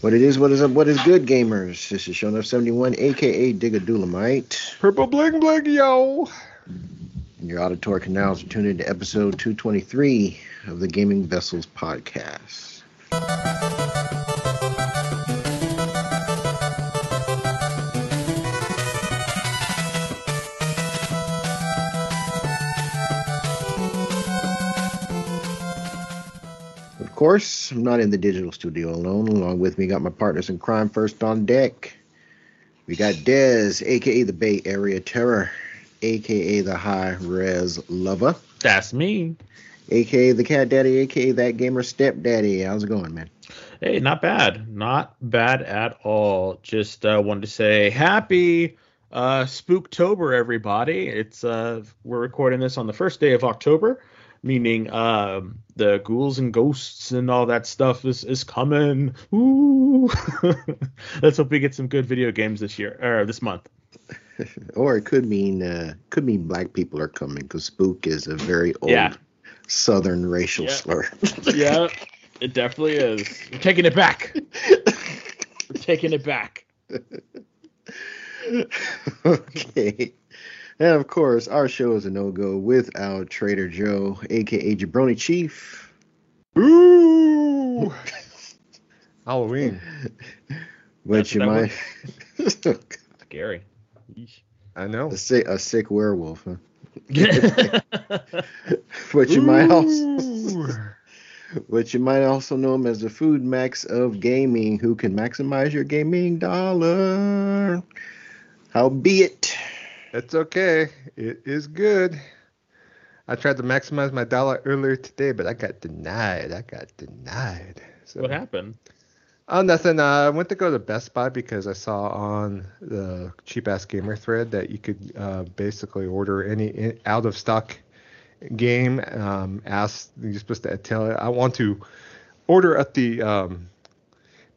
What it is, what is up, what is good, gamers? This is Shonuff 71, aka Digadulamite. Purple bling bling, yo. And your auditory canals are tuned into episode 223 of the Gaming Vessels podcast. Course, I'm not in the digital studio alone. Along with me, got my partners in crime first on deck. We got Dez, aka the Bay Area Terror, aka the High Res Lover, That's me. aka the Cat Daddy, aka that gamer stepdaddy. How's it going, man? Hey, not bad. Not bad at all. Just uh, wanted to say happy uh, Spooktober, everybody. It's uh, we're recording this on the first day of October, meaning um, the ghouls and ghosts and all that stuff is is coming. Ooh. Let's hope we get some good video games this year or this month. Or it could mean uh, could mean black people are coming because spook is a very old Yeah. Southern racial Yeah. slur. yeah, it definitely is. We're taking it back. We're taking it back. okay. And of course, our show is a no go without Trader Joe, aka Jabroni Chief. Ooh. Halloween. Which That's you might Scary. Yeesh. I know. a sick a sick werewolf, huh? But you might also but you might also know him as the food max of gaming, who can maximize your gaming dollar. Howbeit, It's okay. It is good. I tried to maximize my dollar earlier today, but I got denied. I got denied. So, what happened? Oh, nothing. Uh, I went to go to Best Buy because I saw on the cheap ass gamer thread that you could uh, basically order any out of stock game. Um, ask you're supposed to tell it. I want to order at the um,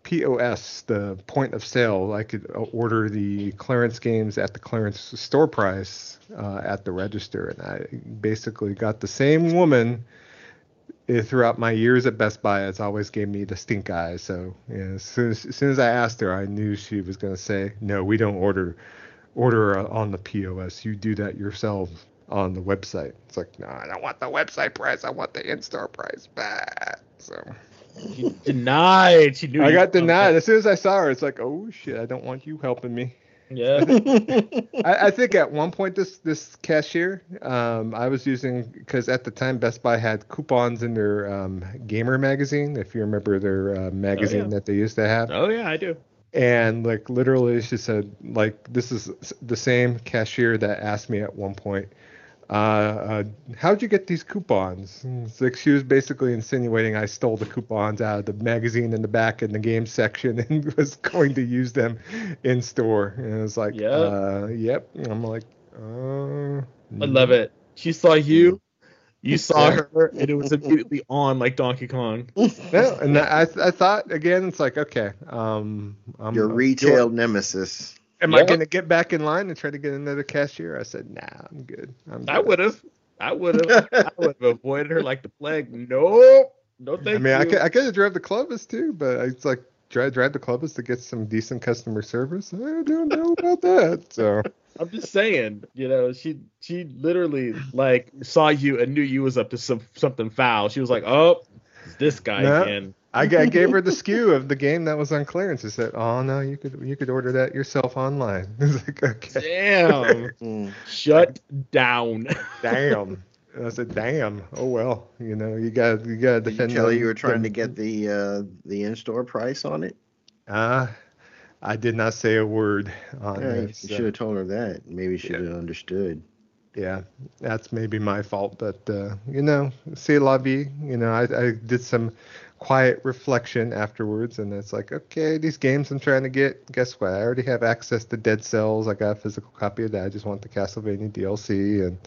POS, the point of sale. I could uh, order the clearance games at the clearance store price uh, at the register, and I basically got the same woman uh, throughout my years at Best Buy, it's always gave me the stink eye. So yeah, as soon as, as soon as I asked her, I knew she was going to say, "No, we don't order order uh, on the POS. You do that yourself on the website." It's like, no, I don't want the website price. I want the in-store price back. So She denied. She knew. I got denied as soon as I saw her. It's like, oh shit, I don't want you helping me. Yeah. I, I think at one point this this cashier, um, I was using because at the time Best Buy had coupons in their um, gamer magazine. If you remember their uh, magazine yeah. that they used to have, oh yeah, I do. and like literally she said like this is the same cashier that asked me at one point, uh, uh, how'd you get these coupons? And It's like she was basically insinuating I stole the coupons out of the magazine in the back in the game section and was going to use them in store. And I was like, Yep. uh, yep. And I'm like, uh, I love it. She saw you. You saw her, and it was immediately on like Donkey Kong. No, and I, I thought again, it's like, okay, um, I'm, your retail nemesis. Am I going to get back in line and try to get another cashier? I said, nah, I'm good. I'm I would have. I would have. I would have avoided her like the plague. Nope. No thank I mean, I you. could, I could have drive the Clovis too, but it's like drive drive the Clovis to get some decent customer service. I don't know about that. So I'm just saying, you know, she she literally like saw you and knew you was up to some something foul. She was like, "Oh, it's this guy No. again." I, g- I gave her the SKU of the game that was on clearance. I said, "Oh no, you could you could order that yourself online." It's like, okay, Damn. Mm. Shut down. damn. And I said, "Damn. Oh well, you know, you got you got to Did you tell them- you were trying to get the uh, the in-store price on it? Uh, I did not say a word on Yeah, you this. should have told her that. Maybe she should have understood. yeah, that's maybe my fault, but uh, you know, c'est la vie. You know, I, I did some quiet reflection afterwards, and it's like, okay, these games I'm trying to get. Guess what? I already have access to Dead Cells. I got a physical copy of that. I just want the Castlevania DLC, and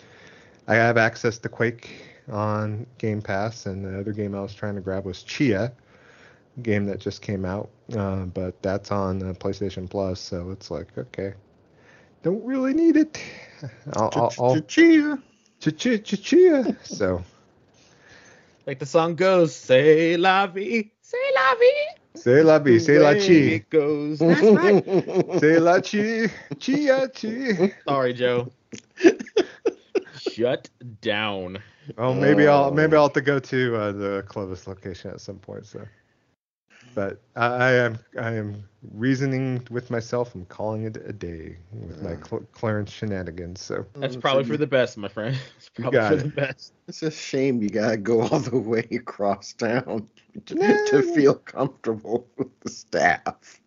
I have access to Quake on Game Pass. And the other game I was trying to grab was Tchia, game that just came out, uh, but that's on uh, PlayStation Plus. So it's like, okay, don't really need it. I'll, I'll, I'll Chia. Ch- ch- chia. So Like the song goes, "Say la vie, say la vie." Say la vie, say la chi. It goes. That's right. Say la chi. chi Chia chi. Sorry, Joe. Shut down. Oh, maybe I'll maybe I'll have to go to uh, the Clovis location at some point. So, but I, I am I am reasoning with myself. I'm calling it a day with my Cl- Clarence shenanigans. So That's probably for the best, my friend. It's probably got for it. the best. It's a shame you gotta go all the way across town to, Nah. to feel comfortable with the staff.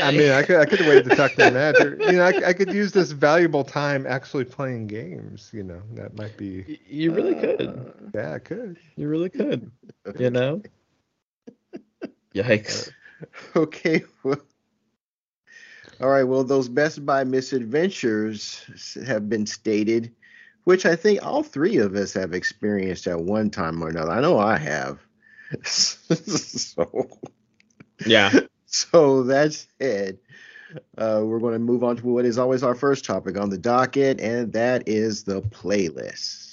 I mean, I could I could wait to talk to the manager. You know, I, I could use this valuable time actually playing games. You know, that might be you really Uh, could. yeah, I could. You really could. You know. Yikes. Okay. Well, all right. Well, those Best Buy misadventures have been stated, which I think all three of us have experienced at one time or another. I know I have. so, Yeah. so that's it. uh, we're going to move on to what is always our first topic on the docket, and that is the playlist.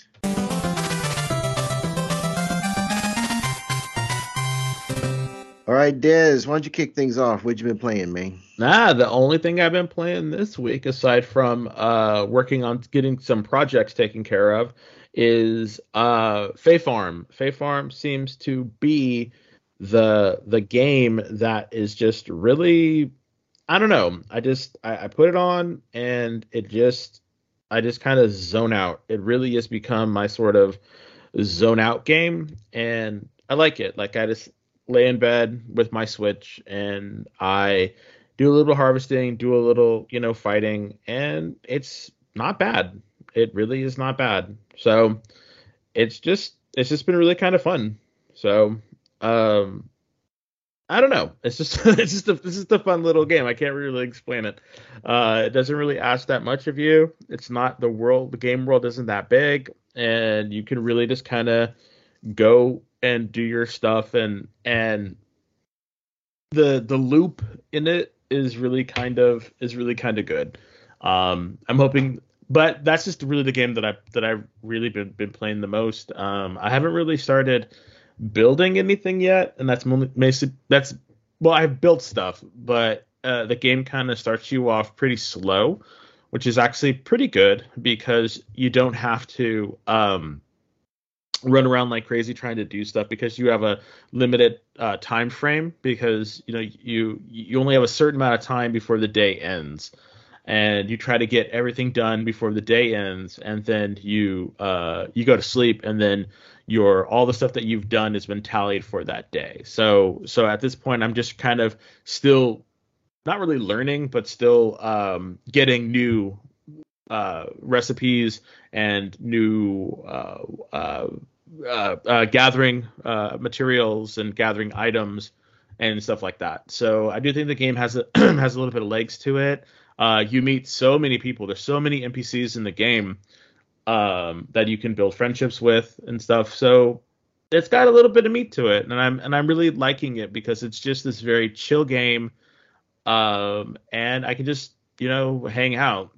Right, Dez, why don't you kick things off? What you been playing, man? Nah, the only thing I've been playing this week, aside from uh, working on getting some projects taken care of, is uh, Fae Farm. Fae Farm seems to be the the game that is just really, I don't know. I just I, I put it on and it just I just kind of zone out. It really has become my sort of zone out game, and I like it. Like I just lay in bed with my Switch and I do a little harvesting, do a little, you know, fighting, and it's not bad. It really is not bad. So it's just it's just been really kind of fun. So um I don't know. It's just it's just a this is a fun little game. I can't really explain it. Uh it doesn't really ask that much of you. It's not the world the game world isn't that big and you can really just kind of go and do your stuff and and the the loop in it is really kind of is really kind of good. Um, I'm hoping, but that's just really the game that I that I've really been been playing the most. Um, I haven't really started building anything yet, and that's mostly that's well, I've built stuff, but uh, the game kind of starts you off pretty slow, which is actually pretty good because you don't have to um run around like crazy trying to do stuff because you have a limited uh, time frame because you know you you only have a certain amount of time before the day ends. And you try to get everything done before the day ends and then you uh you go to sleep and then your all the stuff that you've done has been tallied for that day. So so at this point i'm just kind of still not really learning but still um getting new uh, recipes and new uh, uh, uh, uh, gathering materials and gathering items and stuff like that. So I do think the game has a has a little bit of legs to it. You meet so many people. There's so many NPCs in the game um, that you can build friendships with and stuff. So it's got a little bit of meat to it, and I'm and I'm really liking it because it's just this very chill game, um, and I can just you know hang out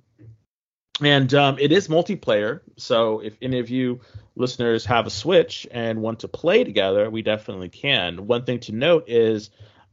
and um, it is multiplayer. So if any of you listeners have a Switch and want to play together, we definitely can. One thing to note is,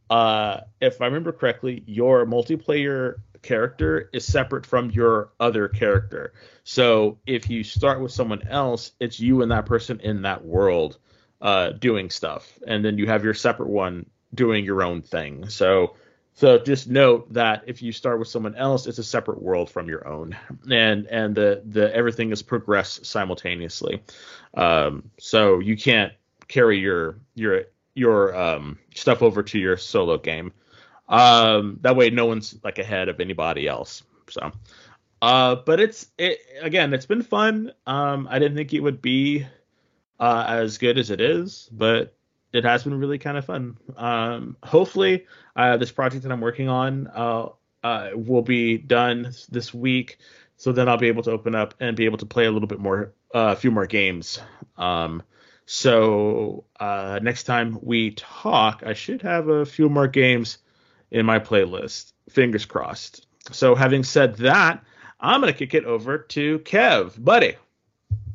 uh, if I remember correctly, your multiplayer character is separate from your other character. So if you start with someone else, it's you and that person in that world uh, doing stuff, and then you have your separate one doing your own thing. So so just note that if you start with someone else, it's a separate world from your own, and and the the everything is progressed simultaneously. Um, so you can't carry your your your um, stuff over to your solo game. Um, that way, no one's like ahead of anybody else. So, uh, but it's it again, it's been fun. Um, I didn't think it would be uh, as good as it is, but it has been really kind of fun. Um, hopefully, uh, this project that I'm working on uh, uh, will be done this week, so then I'll be able to open up and be able to play a little bit more, uh, a few more games. Um, so uh, next time we talk, I should have a few more games in my playlist. Fingers crossed. So having said that, I'm gonna kick it over to Kev, buddy.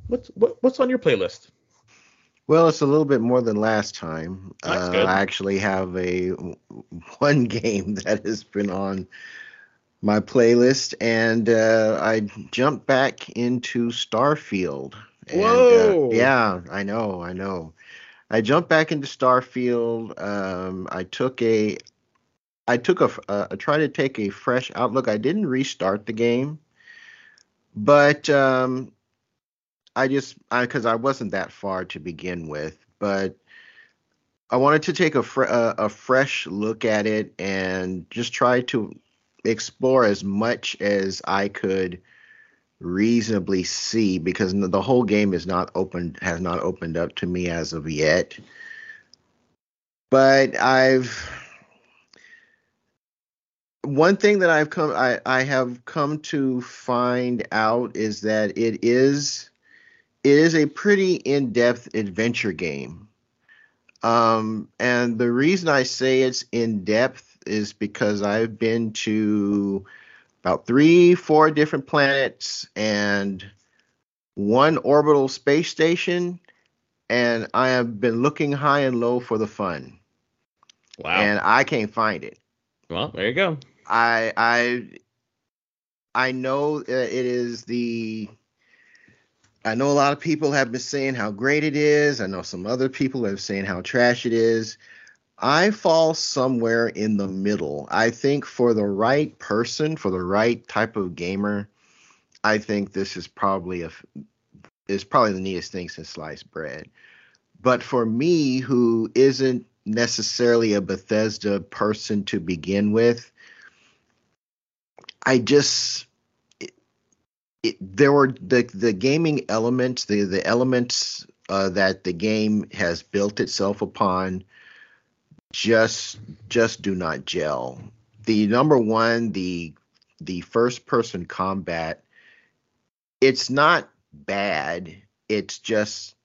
What's what, what's on your playlist? Well, it's a little bit more than last time. Uh. I actually have a one game that has been on my playlist, and uh, I jumped back into Starfield. And, uh, Whoa. yeah, I know, I know. I jumped back into Starfield. Um, I took a, I took a, uh, I tried to take a fresh outlook. I didn't restart the game, but um, I just, because I wasn't that far to begin with, but I wanted to take a fr- uh, a fresh look at it and just try to explore as much as I could reasonably see because the whole game is not opened has not opened up to me as of yet. But I've one thing that I've come I, I have come to find out is that it is it is a pretty in-depth adventure game. Um, and the reason I say it's in depth is because I've been to about three, four different planets and one orbital space station, and I have been looking high and low for the fun, Wow. and I can't find it. well, there you go. I I I know it is the I know a lot of people have been saying how great it is. I know some other people have saying how trash it is. I fall somewhere in the middle. I think for the right person, for the right type of gamer, I think this is probably a is probably the neatest thing since sliced bread. But for me, who isn't necessarily a Bethesda person to begin with, I just it, there were the the gaming elements, the the elements uh, that the game has built itself upon, just just do not gel. The number one, the the first person combat, it's not bad. It's just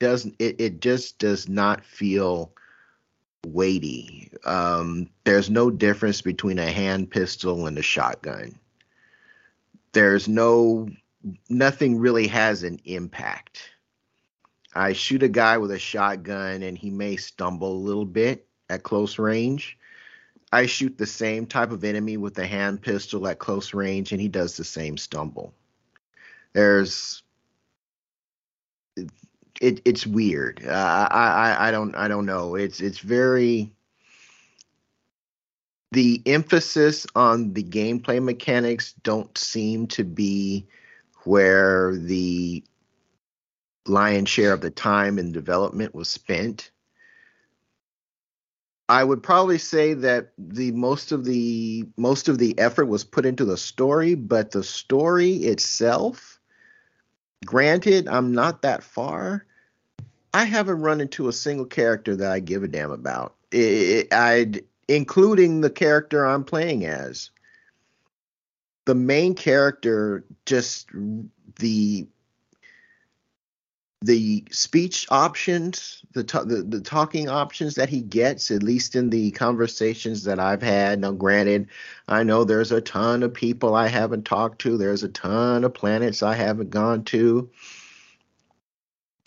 doesn't it, it just does not feel weighty. Um, there's no difference between a hand pistol and a shotgun. There's no nothing really has an impact. I shoot a guy with a shotgun and he may stumble a little bit at close range. I shoot the same type of enemy with a hand pistol at close range and he does the same stumble. There's it, it's weird. Uh, I, I I don't I don't know. It's it's very the emphasis on the gameplay mechanics don't seem to be where the lion's share of the time and development was spent. I would probably say that the most of the most of the effort was put into the story, but the story itself, granted, I'm not that far. I haven't run into a single character that I give a damn about. I, I'd including the character I'm playing as. The main character, just the the speech options, the, ta- the the talking options that he gets, at least in the conversations that I've had. Now, granted, I know there's a ton of people I haven't talked to. There's a ton of planets I haven't gone to.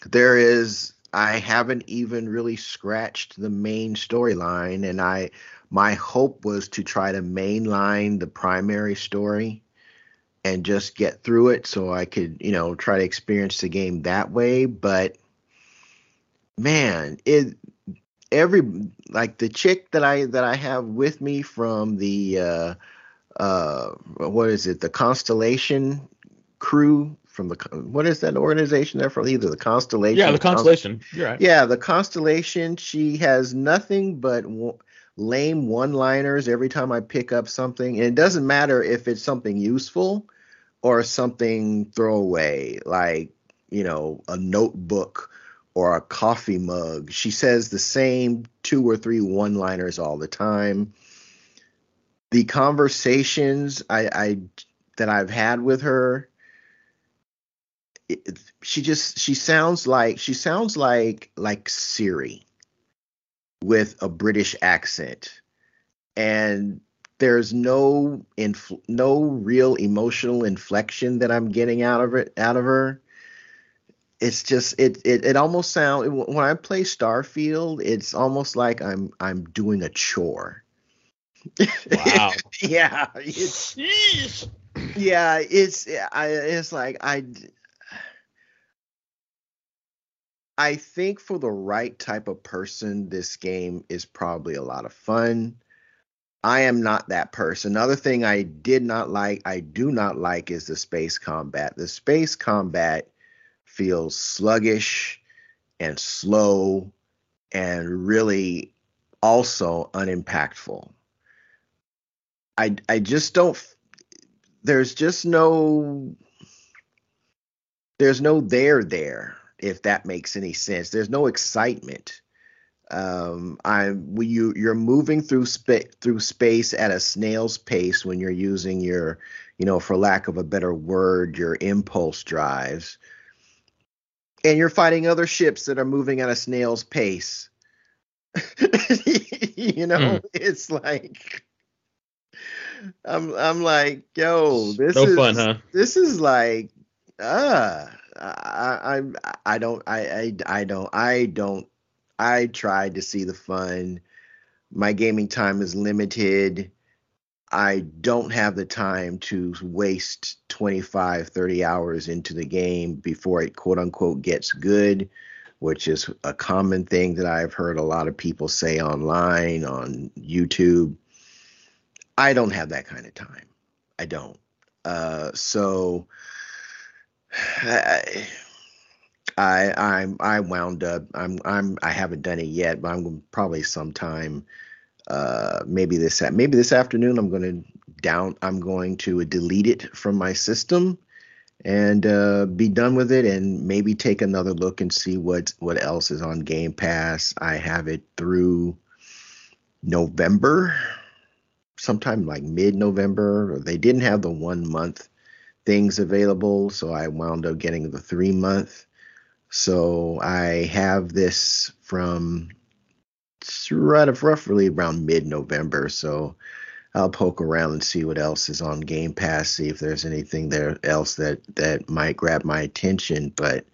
There is I haven't even really scratched the main storyline, and I my hope was to try to mainline the primary story and just get through it so I could, you know, try to experience the game that way. But man, it every like the chick that I that I have with me from the uh uh what is it, the Constellation crew from the what is that organization there from either the Constellation Yeah, the Const- constellation. You're right. yeah, the Constellation. She has nothing but w- lame one-liners every time I pick up something, and it doesn't matter if it's something useful or something throwaway, like you know a notebook or a coffee mug. She says the same two or three one-liners all the time. The conversations I, I that I've had with her it, she just she sounds like she sounds like like Siri with a British accent, and there's no inf- no real emotional inflection that I'm getting out of it out of her. it's just it it, it almost sound when I play Starfield, it's almost like I'm I'm doing a chore. Wow. yeah, it's yeah, it's I it's like I I think for the right type of person, this game is probably a lot of fun. I am not that person. Another thing I did not like, I do not like, is the space combat. The space combat feels sluggish and slow and really also unimpactful. I I just don't there's just no there's no there there if that makes any sense. There's no excitement. Um, I'm you you're moving through space through space at a snail's pace when you're using your, you know, for lack of a better word, your impulse drives, and you're fighting other ships that are moving at a snail's pace. you know, Hmm. it's like I'm I'm like, yo, this No is fun, huh? this is like uh I I I don't I I I don't I don't I tried to see the fun. My gaming time is limited. I don't have the time to waste 25 30 hours into the game before it quote unquote gets good, which is a common thing that I've heard a lot of people say online on YouTube. I don't have that kind of time. I don't. Uh, so I, I I wound up. I'm I'm I haven't done it yet, but I'm probably sometime. Uh, maybe this maybe this afternoon. I'm gonna down. I'm going to delete it from my system and uh, be done with it, and maybe take another look and see what what else is on Game Pass. I have it through November, sometime like mid November. They didn't have the one month things available, so I wound up getting the three month. So I have this from right of roughly around mid November. So I'll poke around and see what else is on Game Pass, see if there's anything there else that that might grab my attention. But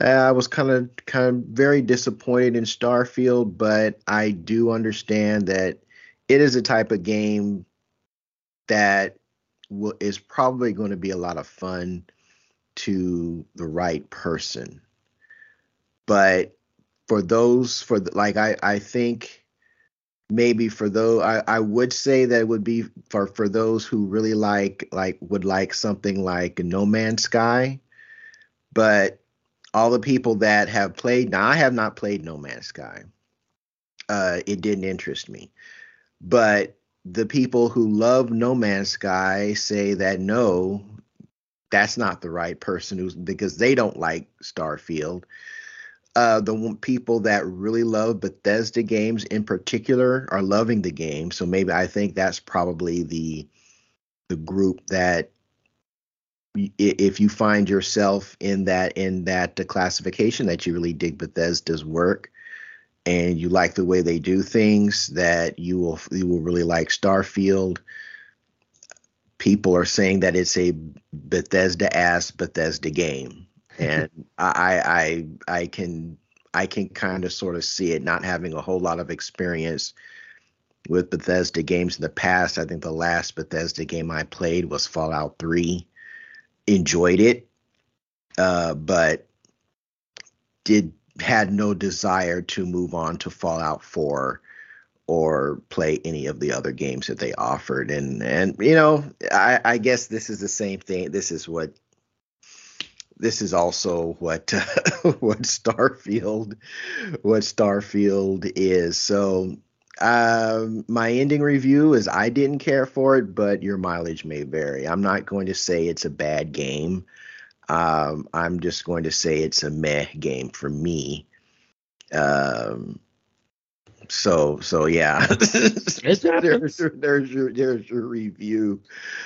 uh, I was kind of kind of very disappointed in Starfield, but I do understand that it is a type of game that will, is probably going to be a lot of fun to the right person. But for those for the, like I I think maybe for those I, I would say that it would be for for those who really like like would like something like No Man's Sky, but all the people that have played now I have not played No Man's Sky. Uh, it didn't interest me, but the people who love No Man's Sky say that no, that's not the right person who's because they don't like Starfield. Uh, the people that really love Bethesda games in particular are loving the game. So maybe I think that's probably the the group that if you find yourself in that in that uh, classification that you really dig Bethesda's work and you like the way they do things, that you will you will really like Starfield. People are saying that it's a Bethesda ass Bethesda game, and I I I can I can kind of sort of see it. Not having a whole lot of experience with Bethesda games in the past, I think the last Bethesda game I played was Fallout Three. Enjoyed it, uh, but did had no desire to move on to Fallout 4 or play any of the other games that they offered. And and you know, I, I guess this is the same thing. This is what this is also what what Starfield what Starfield is. So um, my ending review is I didn't care for it, but your mileage may vary. I'm not going to say it's a bad game. Um, I'm just going to say it's a meh game for me. Um, so so yeah, It there's, your- there's your there's your review.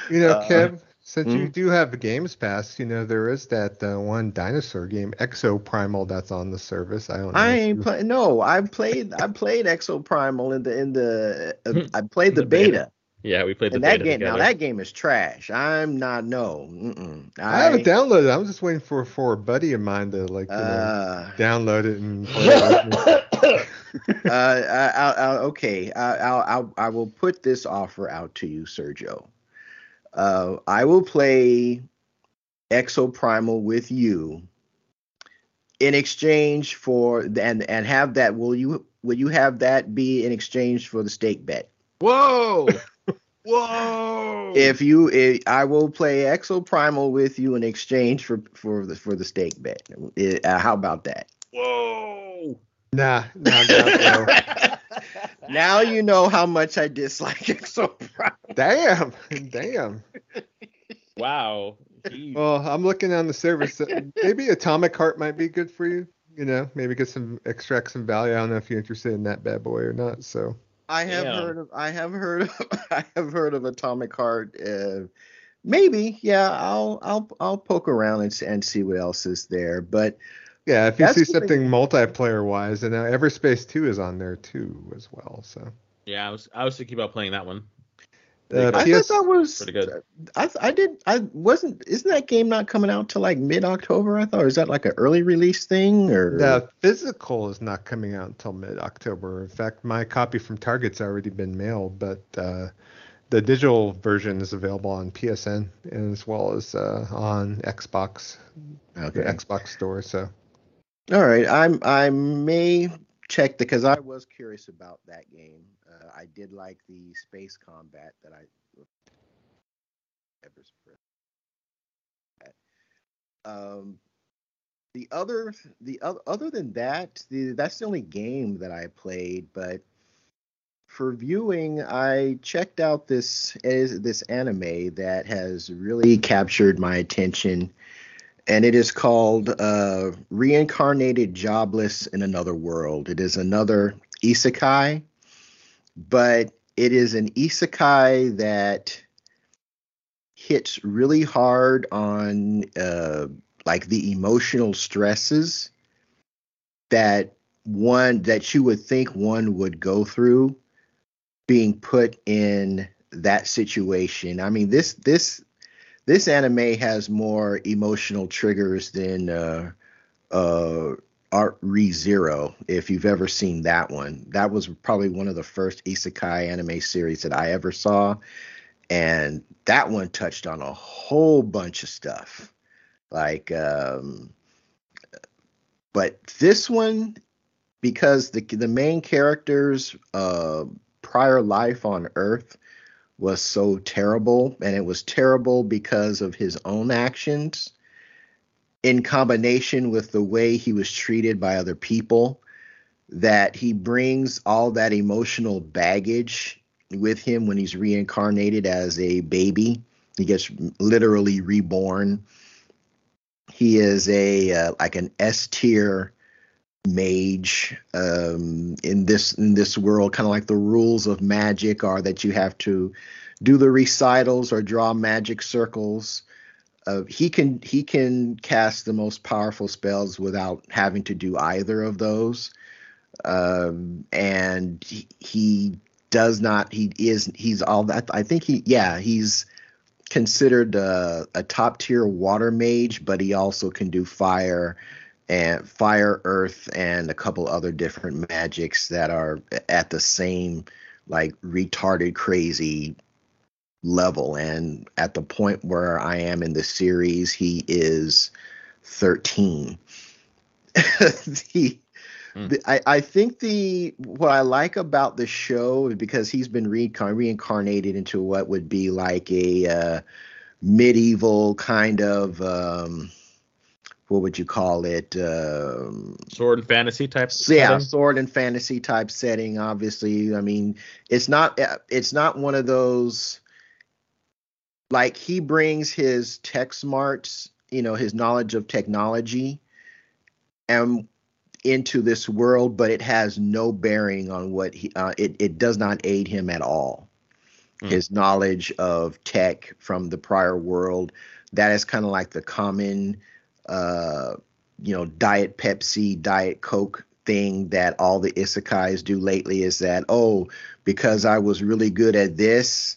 You know, Uh, Kev, since you hmm? do have the Games Pass, you know there is that uh, one dinosaur game, Exoprimal, that's on the service. I don't know. I ain't you- play. No, I played. I played Exoprimal in the in the. Uh, I played the The beta. beta. Yeah, we played the And that beta game now that game is trash. I'm not no. Mm-mm. I, haven't downloaded. I'm just waiting for for a buddy of mine to like you know, Uh, download it and play it with me. uh, I, I, I, okay, I, I'll, I'll, I will put this offer out to you, Sergio. Uh, I will play Exoprimal with you in exchange for and and have that. Will you will you have that be in exchange for the stake bet? Whoa! Whoa! If you, if, I will play Exoprimal with you in exchange for for the for the stake bet. Uh, how about that? Whoa! Nah, nah, nah, bro. now you know how much I dislike Exoprimal. Damn, damn. Wow. Jeez. Well, I'm looking on the service. Maybe Atomic Heart might be good for you. You know, maybe get some extract some value. I don't know if you're interested in that bad boy or not. So I have Yeah. heard of I have heard of I have heard of Atomic Heart. Uh, maybe, yeah. I'll I'll I'll poke around and, and see what else is there. But yeah, if you see what they- something multiplayer wise, and uh, Everspace Two is on there too as well. So yeah, I was I was thinking about playing that one. Uh, I PS, thought that was Pretty good. I I did I wasn't isn't that game not coming out till like mid October? I thought or is that like an early release thing or the physical is not coming out until mid October. In fact, my copy from Target's already been mailed, but uh, the digital version is available on PSN as well as uh, on Xbox, the. Xbox store. So All right, I'm I may check because I was curious about that game. Uh, I did like the space combat that I. Um, the other the other than that, the, that's the only game that I played. But for viewing, I checked out this is this anime that has really captured my attention and it is called uh, Reincarnated Jobless in Another World. It is another isekai, but it is an isekai that hits really hard on uh, like the emotional stresses that one that you would think one would go through being put in that situation. I mean, this this this anime has more emotional triggers than uh uh Art Re Zero, if you've ever seen that one. That was probably one of the first isekai anime series that I ever saw. And that one touched on a whole bunch of stuff. Like um but this one because the the main character's uh prior life on Earth was so terrible, and it was terrible because of his own actions, in combination with the way he was treated by other people, that he brings all that emotional baggage with him when he's reincarnated as a baby. He gets literally reborn. He is a uh, like an S tier mage um, in this in this world. Kind of like the rules of magic are that you have to do the recitals or draw magic circles. He can he can cast the most powerful spells without having to do either of those, um, and he, he does not. He is he's all that. I think he yeah he's considered uh, a top tier water mage, but he also can do fire and fire, earth, and a couple other different magics that are at the same like retarded crazy level. And at the point where I am in the series, he is 13. the, Hmm. the- I, I think the what I like about the show is because he's been reincarn- reincarnated into what would be like a uh, medieval kind of um, what would you call it? Um, Sword and fantasy type. yeah, setting? sword and fantasy type setting. Obviously, I mean, it's not uh, it's not one of those like he brings his tech smarts, you know, his knowledge of technology, and into this world, but it has no bearing on what he. Uh, it it does not aid him at all. Hmm. His knowledge of tech from the prior world that is kind of like the common uh you know diet pepsi diet coke thing that all the isekais do lately is that oh because i was really good at this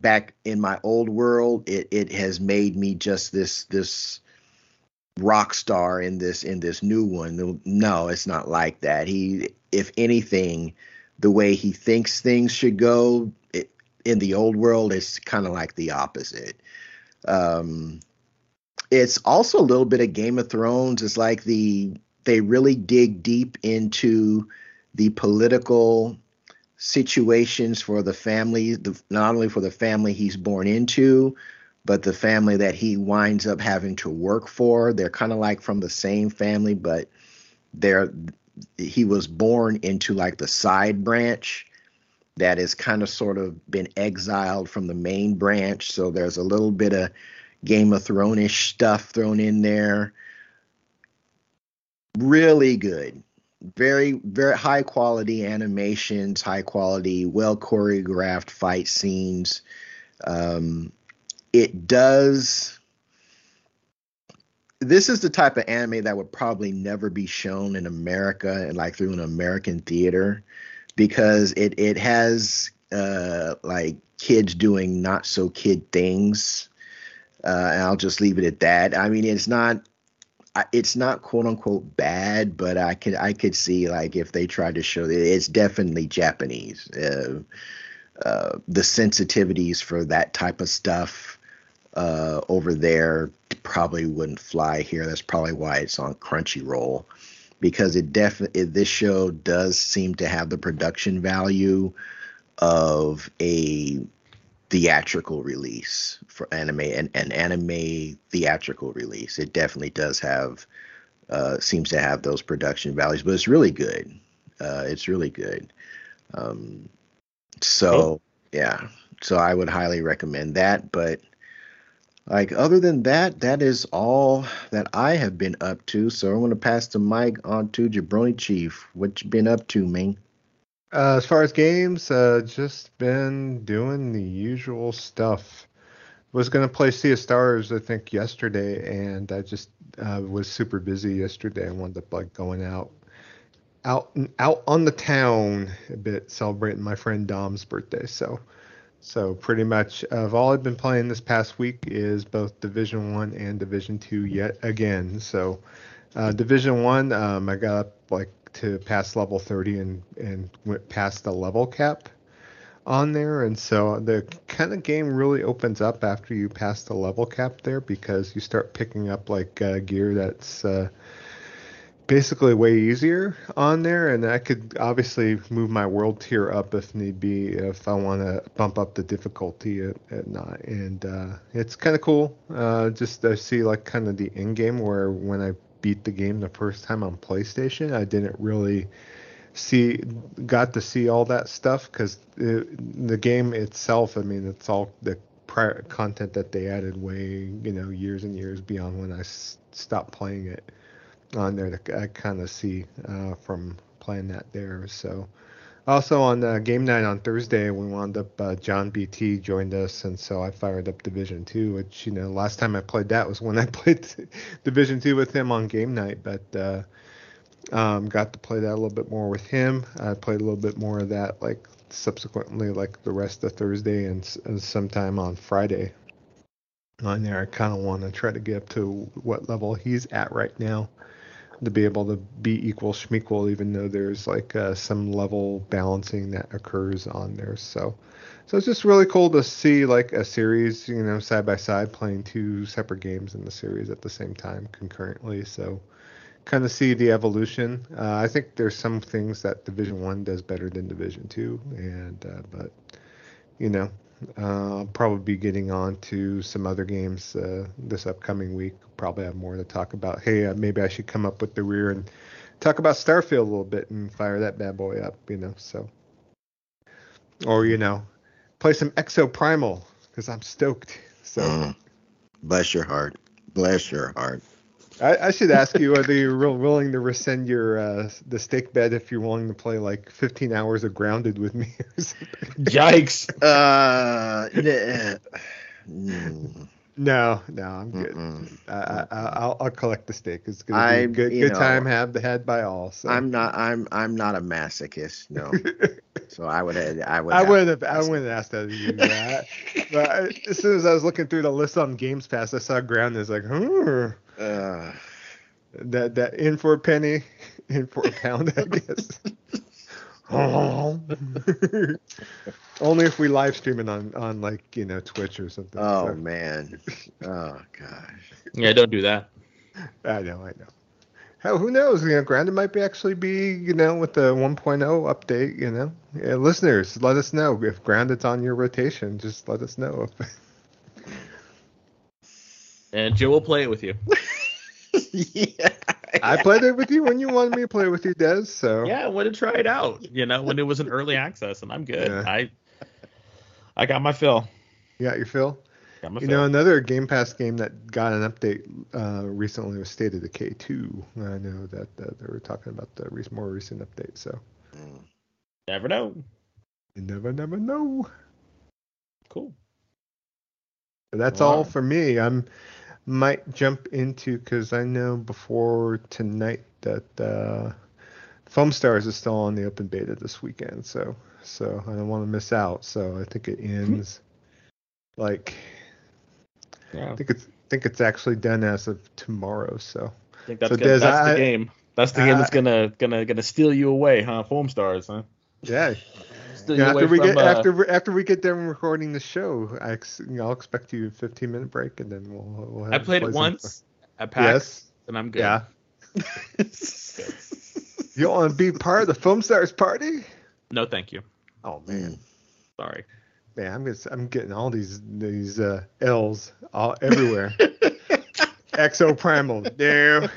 back in my old world, it it has made me just this this rock star in this in this new one. No, it's not like that. He, if anything, the way he thinks things should go it, in the old world is kind of like the opposite. Um, it's also a little bit of Game of Thrones. It's like the they really dig deep into the political situations for the family, the, not only for the family he's born into, but the family that he winds up having to work for. They're kind of like from the same family, but they're he was born into like the side branch that is kind of sort of been exiled from the main branch. So there's a little bit of Game of Thrones stuff thrown in there. Really good. Very, very high quality animations, high quality, well choreographed fight scenes. Um, it does. This is the type of anime that would probably never be shown in America and like through an American theater because it it has uh, like kids doing not so kid things uh, I'll just leave it at that. I mean, it's not it's not quote unquote bad, but I could I could see like if they tried to show it, it's definitely Japanese. Uh, uh, the sensitivities for that type of stuff uh, over there probably wouldn't fly here. That's probably why it's on Crunchyroll because it definitely this show does seem to have the production value of a theatrical release for anime and an anime theatrical release. It definitely does have uh, seems to have those production values, but it's really good. Uh, it's really good. Um, so yeah, so I would highly recommend that. But like other than that, that is all that I have been up to. So I'm going to pass the mic on to Jabroni Chief. What you been up to, man? Uh, as far as games, uh, just been doing the usual stuff. Was gonna play Sea of Stars, I think, yesterday, and I just uh, was super busy yesterday. I wound up like going out, out, out on the town a bit, celebrating my friend Dom's birthday. So, so pretty much of all I've been playing this past week is both Division One and Division Two yet again. So, uh, Division One, um, I got up like to pass level 30 and and went past the level cap on there. And so the kind of game really opens up after you pass the level cap there because you start picking up like uh, gear that's uh, basically way easier on there. And i could obviously move my world tier up if need be if i want to bump up the difficulty at, at and uh, it's kind of cool. Uh, just to see like kind of the end game where when i beat the game the first time on PlayStation. I didn't really see got to see all that stuff because the game itself. I mean, it's all the prior content that they added way you know years and years beyond when I s- stopped playing it on there. I kind of see uh, from playing that there. So also on uh, game night on Thursday, we wound up uh, John BT joined us, and so I fired up Division Two, which you know last time I played that was when I played Division Two with him on game night, but uh, um, got to play that a little bit more with him. I played a little bit more of that like subsequently, like the rest of Thursday and, and sometime on Friday. On there, I kind of want to try to get up to what level he's at right now to be able to be equal schmequal, even though there's like uh, some level balancing that occurs on there. So, so it's just really cool to see like a series, you know, side by side playing two separate games in the series at the same time concurrently. So, kind of see the evolution. Uh, I think there's some things that Division One does better than Division Two, and uh, but you know, uh, I'll probably be getting on to some other games uh, this upcoming week. Probably have more to talk about. Hey, uh, maybe I should come up with the rear and talk about Starfield a little bit and fire that bad boy up, you know. So, or you know, play some Exoprimal because I'm stoked. So, mm. bless your heart. Bless your heart. I, I, should ask you whether you're real willing to rescind your uh, the stake bed if you're willing to play like 15 hours of grounded with me. Yikes! Uh, mm. No, no, I'm good. Mm-mm. I, I, I'll, I'll collect the steak. It's gonna be a good, good know, time had head by all. So. I'm not. I'm. I'm not a masochist. No. so I would. I would. I have- would have. I wouldn't have asked that of you. But I, as soon as I was looking through the list on Games Pass, I saw Ground. Is like, hmm, Uh, that that in for a penny, in for a pound, I guess. Only if we live stream it on on like you know Twitch or something. oh So, man. Oh gosh. Yeah, don't do that. I know, I know. Hell, who knows? You know, Grounded might be actually be, you know, with the 1.0 update. You know, yeah, listeners, let us know if Grounded's on your rotation. Just let us know. If, And Joe will play it with you. yeah. I played it with you when you wanted me to play with you, Des. So Yeah, I wanted to try it out. You know, when it was an early access, and I'm good. Yeah. I I got my fill. you got your fill. Got my You fill. know, another Game Pass game that got an update uh, recently was State of Decay 2. I know that uh, they were talking about the re- more recent update, so. Never know. you never, never know. Cool. But that's all for me. I'm might jump into because I know before tonight that uh, Foam Stars is still on the open beta this weekend, so so I don't want to miss out. So I think it ends like Yeah. I think it's I think it's actually done as of tomorrow. So I think that's, So, gonna, that's I- the game. That's the game I- that's gonna gonna gonna steal you away, huh? Foam stars, huh? yeah, Steal you after we from, get uh, after after we get done recording the show, I ex- I'll expect you a 15 minute break and then we'll. we'll have I played it once at PAX, Yes. and I'm good. Yeah. You want to be part of the Foam Stars party? No, thank you. Oh man. Sorry. Man, I'm just I'm getting all these these uh, L's all everywhere. Exoprimal, no.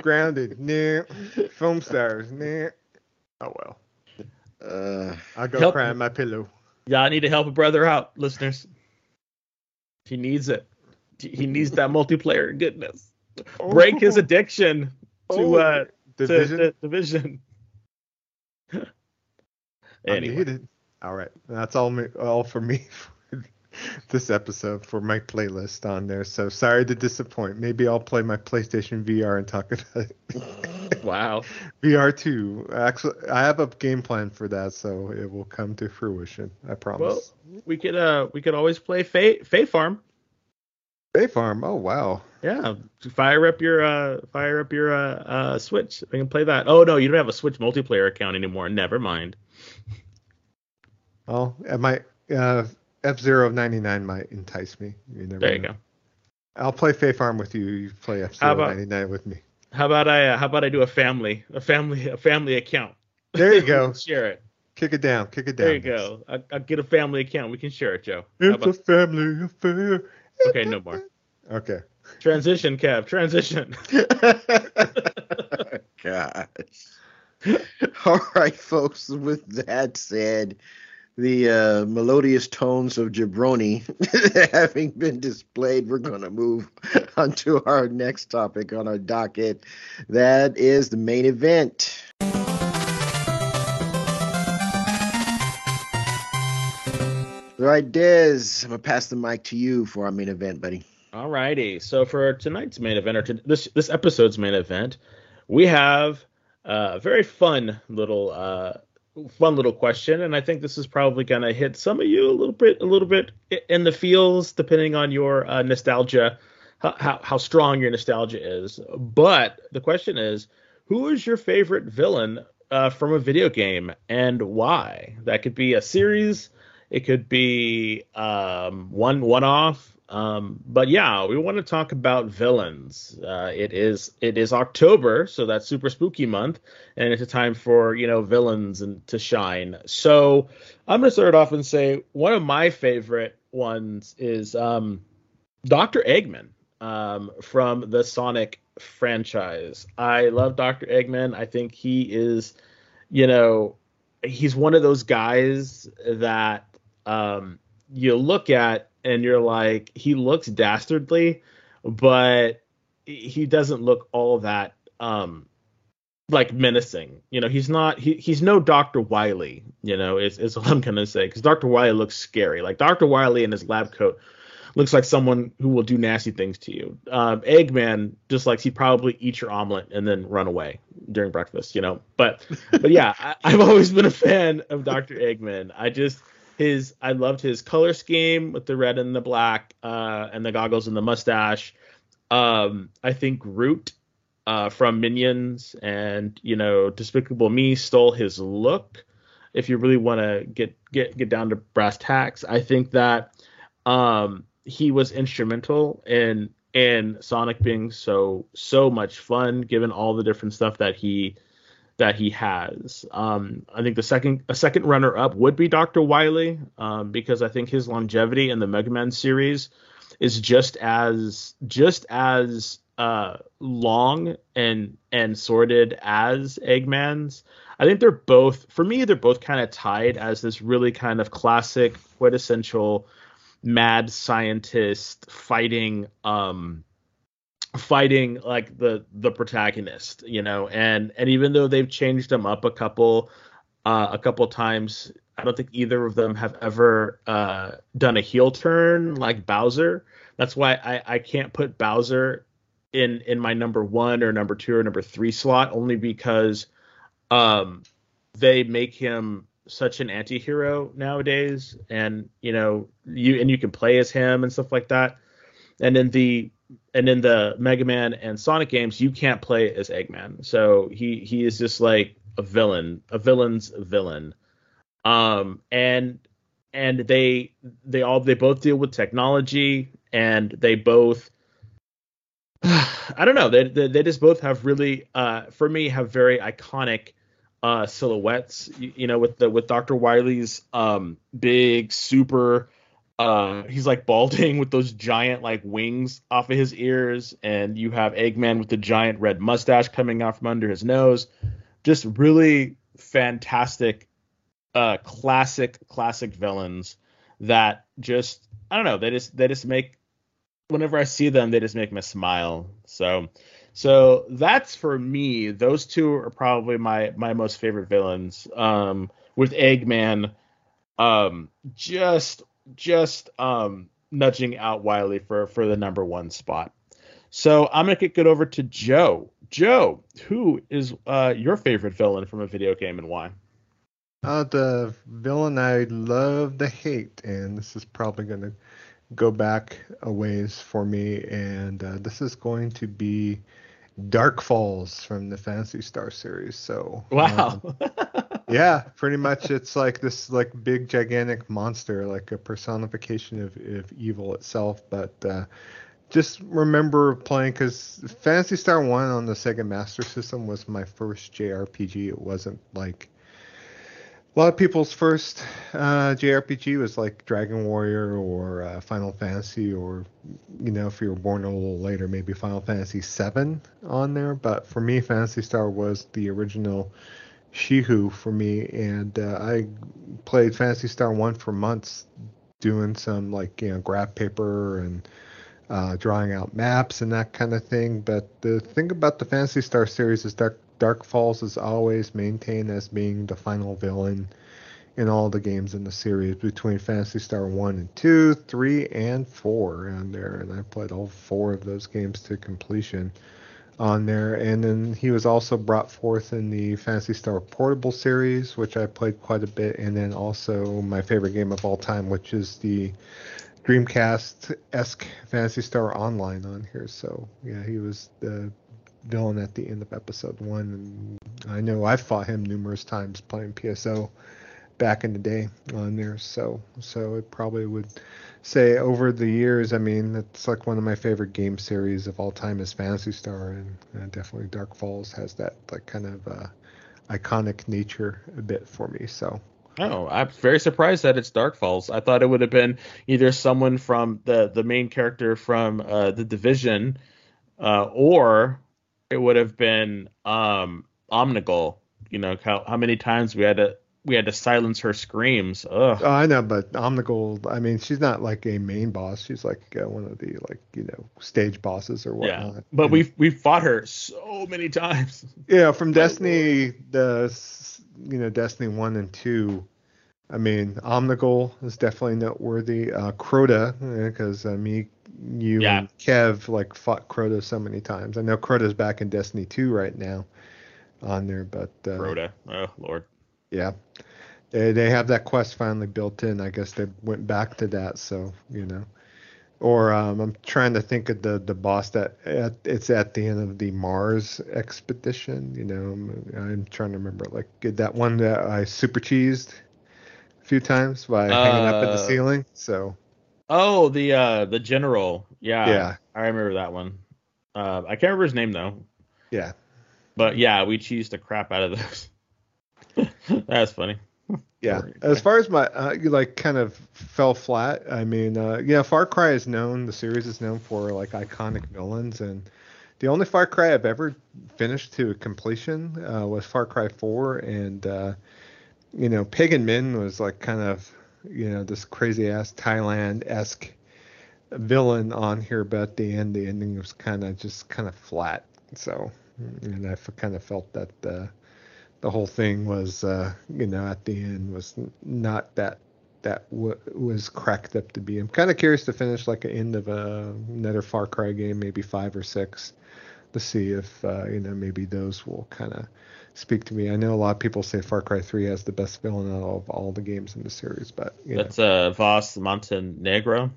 Grounded, no. Foam Stars, no. Oh well, Uh, I'll go Help- cry on my pillow. Yeah, I need to help a brother out, listeners. He needs it. He needs that multiplayer goodness. Break his addiction to Oh, uh division. to, to division. I anyway, need it. All right, that's all me, all for me this episode for my playlist on there. So sorry to disappoint. Maybe I'll play my PlayStation VR and talk about it. wow. VR two. Actually, I have a game plan for that, so it will come to fruition. I promise. Well, we could uh we could always play Fate Fate Farm. Bay Farm. Oh wow. Yeah, fire up your uh fire up your uh, uh Switch. We can play that. Oh no, you don't have a Switch multiplayer account anymore. Never mind. Well, it might uh, F Zero ninety nine might entice me. You never There you know. go. I'll play Fae Farm with you. You play F How Zero about- ninety nine with me. How about I uh, how about I do a family a family a family account? There you go. share it. Kick it down. Kick it down. There you go. I, I'll get a family account. We can share it, Joe. It's about- a family affair. okay, no more. Okay. Transition, Kev. Transition. Gosh. All right, folks. With that said, the uh, melodious tones of Jabroni having been displayed, we're going to move on to our next topic on our docket. That is the main event. All right, Dez, I'm going to pass the mic to you for our main event, buddy. Alrighty. So for tonight's main event, or to this this episode's main event, we have a very fun little uh, fun little question, and I think this is probably gonna hit some of you a little bit a little bit in the feels, depending on your uh, nostalgia, how, how how strong your nostalgia is. But the question is, who is your favorite villain uh, from a video game, and why? That could be a series. It could be um, one one off. Um, but yeah, we want to talk about villains. Uh, it is it is October, so that's super spooky month, and it's a time for you know villains and to shine. So I'm gonna start off and say one of my favorite ones is um, Doctor Eggman um, from the Sonic franchise. I love Doctor Eggman. I think he is, you know, he's one of those guys that um, you look at and you're like, he looks dastardly, but he doesn't look all that um, like menacing. You know, he's not. He, he's no Doctor Wily. You know, is is what I'm gonna say because Doctor Wily looks scary. Like Doctor Wily in his lab coat looks like someone who will do nasty things to you. Um, Eggman just like he'd probably eat your omelet and then run away during breakfast, you know. But but yeah, I, have always been a fan of Doctor Eggman. I just his I loved his color scheme with the red and the black uh, and the goggles and the mustache. Um, I think Gru uh, from Minions and you know Despicable Me stole his look. If you really want to get get get down to brass tacks, I think that um, he was instrumental in in Sonic being so so much fun, given all the different stuff that he that he has. Um, I think the second a second runner up would be Dr. Wily um, because I think his longevity in the Mega Man series is just as just as uh, long and and sorted as Eggman's. I think they're both for me they're both kind of tied as this really kind of classic quintessential mad scientist fighting um fighting like the the protagonist you know? And and even though they've changed them up a couple uh a couple times i don't think either of them have ever uh done a heel turn like bowser. That's why i i can't put bowser in in my number one or number two or number three slot only because um they make him such an anti-hero nowadays. And you know you and you can play as him and stuff like that. And in the and in the Mega Man and Sonic games, you can't play as Eggman. So he he is just like a villain, a villain's villain. Um, and and they they all they both deal with technology, and they both I don't know they, they they just both have really uh for me have very iconic uh silhouettes. You, you know with the with Dr. Wily's um big super uh, he's like balding with those giant like wings off of his ears, and you have Eggman with the giant red mustache coming out from under his nose. Just really fantastic, uh, classic, classic villains that just I don't know. They just they just make whenever I see them, they just make me smile. So so that's for me. Those two are probably my my most favorite villains. Um, with Eggman, um, just just um, nudging out Wily for for the number one spot. So I'm gonna kick it over to Joe. Joe, who is uh, your favorite villain from a video game and why? Uh, the villain I love to hate, and this is probably gonna go back a ways for me, and uh, this is going to be Dark Falz from the Phantasy Star series. So wow, um, yeah, pretty much it's like this like big gigantic monster, like a personification of, of evil itself. But uh, just remember playing because Phantasy Star One on the Sega Master System was my first JRPG. It wasn't like a lot of people's first uh, JRPG was like Dragon Warrior or uh, Final Fantasy, or you know, if you were born a little later, maybe Final Fantasy VII on there. But for me, Phantasy Star was the original Shihu for me, and uh, I played Phantasy Star One for months, doing some like you know graph paper and uh, drawing out maps and that kind of thing. But the thing about the Phantasy Star series is Dark Dark Falz is always maintained as being the final villain in all the games in the series between Phantasy Star 1 and 2, 3, and 4 on there. And I played all four of those games to completion on there. And then he was also brought forth in the Phantasy Star Portable series, which I played quite a bit. And then also my favorite game of all time, which is the Dreamcast esque Phantasy Star Online on here. So yeah, he was the villain at the end of episode one, and I know I've fought him numerous times playing PSO back in the day on there. So so it probably would say over the years. I mean, it's like one of my favorite game series of all time is Phantasy Star, and uh, definitely Dark Falz has that like kind of uh, iconic nature a bit for me. So. Oh, I'm very surprised that it's Dark Falz. I thought it would have been either someone from the the main character from uh, the Division, uh, or it would have been um Omnigul. You know how how many times we had to we had to silence her screams. Ugh. Oh, I know, but Omnigul. I mean, she's not like a main boss. She's like uh, one of the like you know stage bosses or whatnot. Yeah, but we've we've fought her so many times. Yeah, from Destiny, the you know Destiny one and two. I mean, Omnigul is definitely noteworthy. Uh, Crota, because uh, me, you, Yeah. and Kev like fought Crota so many times. I know Crota's back in Destiny 2 right now on there, but uh, Rhoda. Oh Lord. yeah, they they have that quest finally built in. I guess they went back to that, so you know. Or um, I'm trying to think of the the boss that at, it's at the end of the Mars expedition. You know, I'm, I'm trying to remember like that one that I super cheesed a few times by hanging up at the Uh, ceiling. So Oh, the uh the general. Yeah. Yeah. I remember that one. Uh, I can't remember his name though. yeah, But yeah, we cheesed the crap out of those. That's funny. Yeah, as far as my uh, you, like kind of fell flat. I mean, uh, yeah, Far Cry is known. The series is known for like iconic villains, and the only Far Cry I've ever finished to completion uh, was Far Cry 4, and uh, you know, Pagan Min was like kind of you know this crazy ass Thailand esque villain on here, but the end, the ending was kind of just kind of flat. So, and I kind of felt that. Uh, the whole thing was uh you know at the end was not that that w- was cracked up to be i'm kind of curious to finish like an end of a, another far cry game maybe five or six to see if uh, you know maybe those will kind of speak to me i know a lot of people say far cry 3 has the best villain out of all the games in the series but know, That's uh Vaas Montenegro.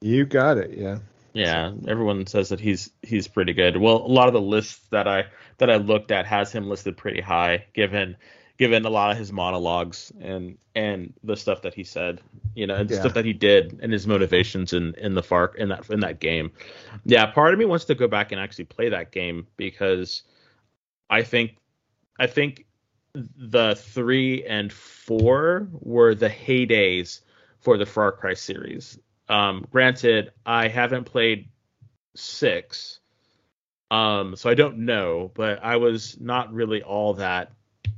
you got it yeah Yeah, everyone says that he's he's pretty good. Well, a lot of the lists that I that I looked at has him listed pretty high, given given a lot of his monologues and and the stuff that he said, you know, and the Yeah. stuff that he did and his motivations in in the far in that in that game. Yeah, part of me wants to go back and actually play that game because I think I think the three and four were the heydays for the Far Cry series. Um, granted, I haven't played six, um, so I don't know, but I was not really all that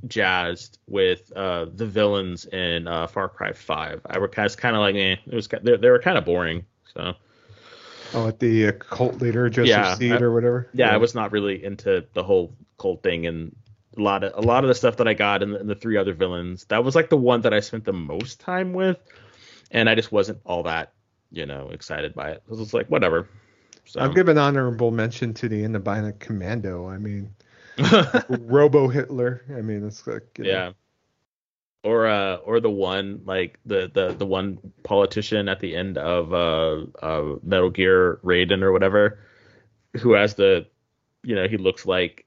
jazzed with uh, the villains in uh, Far Cry Five. I was kind of like, eh, it was they, they were kind of boring. So oh at the uh, cult leader joseph Yeah, seed I- or whatever yeah, I was not really into the whole cult thing and a lot of a lot of the stuff that I got in the, in the three other villains. That was like the one that I spent the most time with, and I just wasn't all that you know excited by it. I was like whatever. So i'll give an honorable mention to the Indobina commando i mean robo hitler i mean it's like you know, yeah. Or uh or the one like the the the one politician at the end of uh uh Metal Gear Raiden or whatever who has the you know he looks like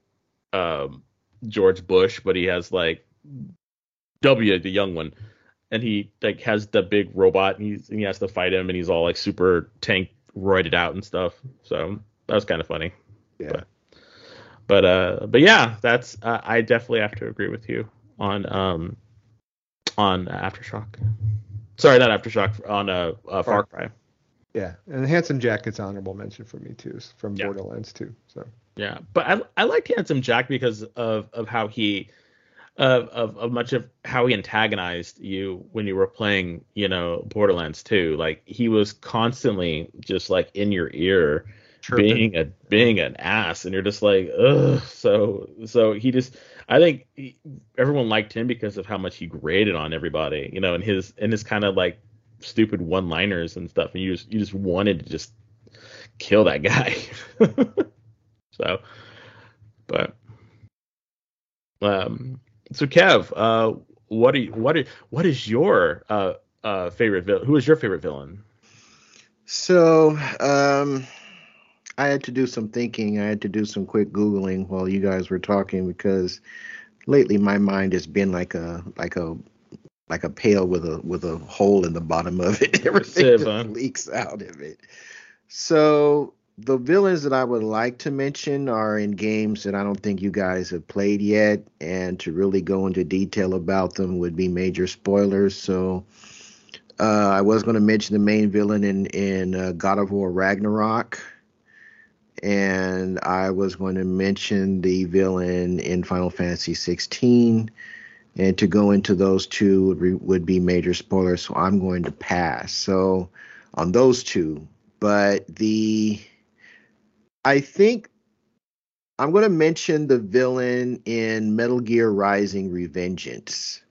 um George Bush but he has like W the young one. And he like has the big robot and, he's, and he has to fight him and he's all like super tank roided out and stuff. So that was kind of funny. Yeah. But- but uh but yeah that's uh, i definitely have to agree with you on um on aftershock. Sorry not aftershock on uh, uh far Far- cry Yeah, and Handsome Jack gets honorable mention for me too, from Yeah. Borderlands 2. So yeah but i i liked handsome jack because of of how he of, of of much of how he antagonized you when you were playing you know borderlands 2 like he was constantly just like in your ear chirping. being a being an ass and you're just like ugh so so he just i think he, everyone liked him because of how much he graded on everybody you know and his and his kind of like stupid one liners and stuff and you just you just wanted to just kill that guy so but um so kev uh what are you, what are, what is your uh uh favorite villain who is your favorite villain So, um, I had to do some thinking. I had to do some quick googling while you guys were talking because lately my mind has been like a like a like a pail with a with a hole in the bottom of it. Everything just leaks out of it. So the villains that I would like to mention are in games that I don't think you guys have played yet, and to really go into detail about them would be major spoilers. So uh, I was going to mention the main villain in in uh, God of War Ragnarok, and I was going to mention the villain in Final Fantasy 16. And to go into those two would, re- would be major spoilers, so I'm going to pass. So on those two, but the I think I'm going to mention the villain in Metal Gear Rising: Revengeance,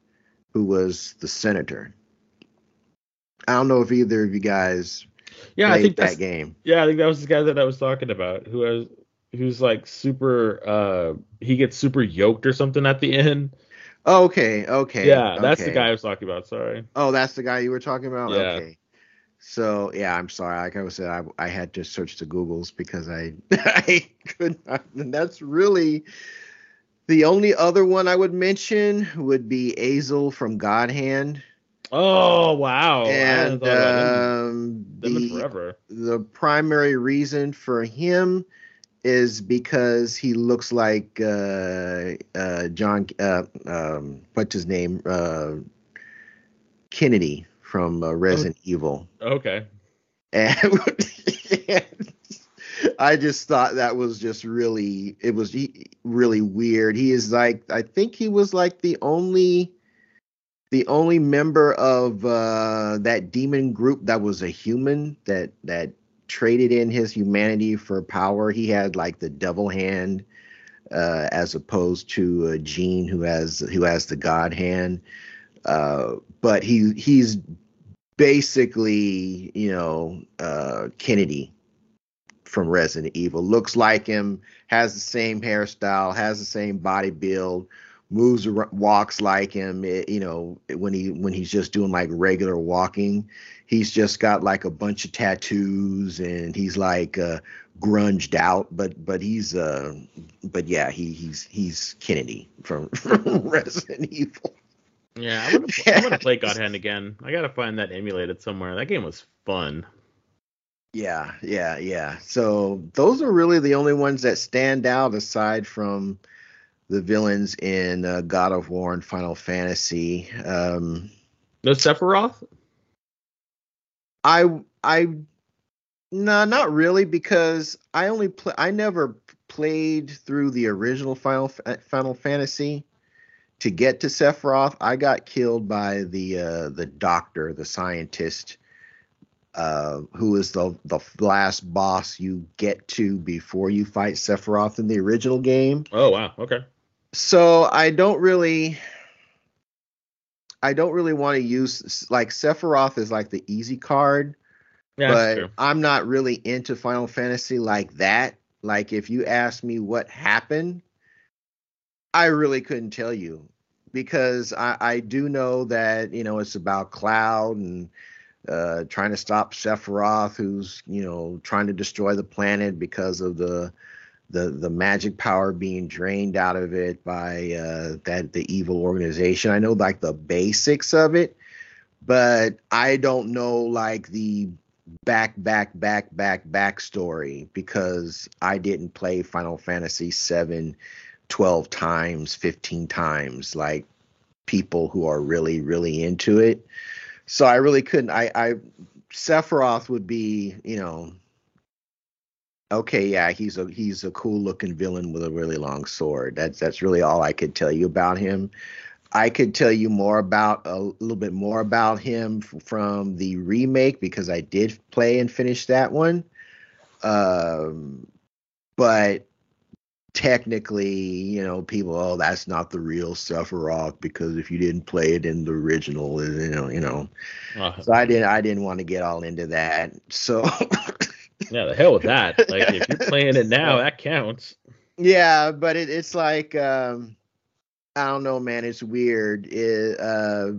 who was the senator I don't know if either of you guys Yeah, I think that game. yeah, I think that was the guy that I was talking about who has who's like super uh he gets super yoked or something at the end. Oh, okay, okay. yeah, that's the guy I was talking about. Sorry. Oh, that's the guy you were talking about. Yeah. Okay. So yeah, I'm sorry. Like I said, I I had to search the Googles because I I could not. And that's really the only other one I would mention would be Azel from God Hand. Oh wow. And um, the forever. the primary reason for him is because he looks like uh, uh, John. Uh, um, what's his name? Uh, Kennedy from uh, Resident Evil. Okay. And I just thought that was just really, it was really weird. He is like, I think he was like the only, the only member of uh, that demon group that was a human that that traded in his humanity for power. He had like the devil hand, uh, as opposed to uh, Gene, who has who has the God hand. Uh, but he he's basically, you know, uh, Kennedy from Resident Evil. Looks like him, has the same hairstyle, has the same body build, moves, walks like him. It- you know, when he when he's just doing like regular walking, he's just got like a bunch of tattoos and he's like uh, grunged out. But but he's uh, but yeah, he he's he's Kennedy from, from Resident Evil. Yeah, I'm gonna, I'm gonna play God Hand again. I gotta find that emulated somewhere. That game was fun. Yeah, yeah, yeah. So those are really the only ones that stand out aside from the villains in uh, God of War and Final Fantasy. Um, No Sephiroth? I, I, no, not really because I only play. I never played through the original Final Final Fantasy to get to Sephiroth. I got killed by the uh, the doctor, the scientist uh, who is the the last boss you get to before you fight Sephiroth in the original game. Oh wow, okay. So I don't really, I don't really want to use like Sephiroth is like the easy card, Yeah, but. I'm not really into Final Fantasy like that. Like if you ask me what happened, I really couldn't tell you because I, I do know that you know it's about Cloud and uh, trying to stop Sephiroth, who's you know trying to destroy the planet because of the the the magic power being drained out of it by uh, that the evil organization. I know like the basics of it, but I don't know like the back back back back backstory because I didn't play Final Fantasy 7 12 times, 15 times like people who are really really into it. So I really couldn't I I Sephiroth would be, you know, okay, yeah, he's a he's a cool looking villain with a really long sword. That's that's really all I could tell you about him. I could tell you more about a little bit more about him f- from the remake because I did play and finish that one. Um, but technically, you know, people, oh, that's not the real Sephiroth because if you didn't play it in the original, you know, you know. Uh, So I didn't I didn't want to get all into that. So yeah, the hell with that. Like if you're playing it now, that counts. Yeah, but it, it's like um I don't know, man. It's weird. It, uh,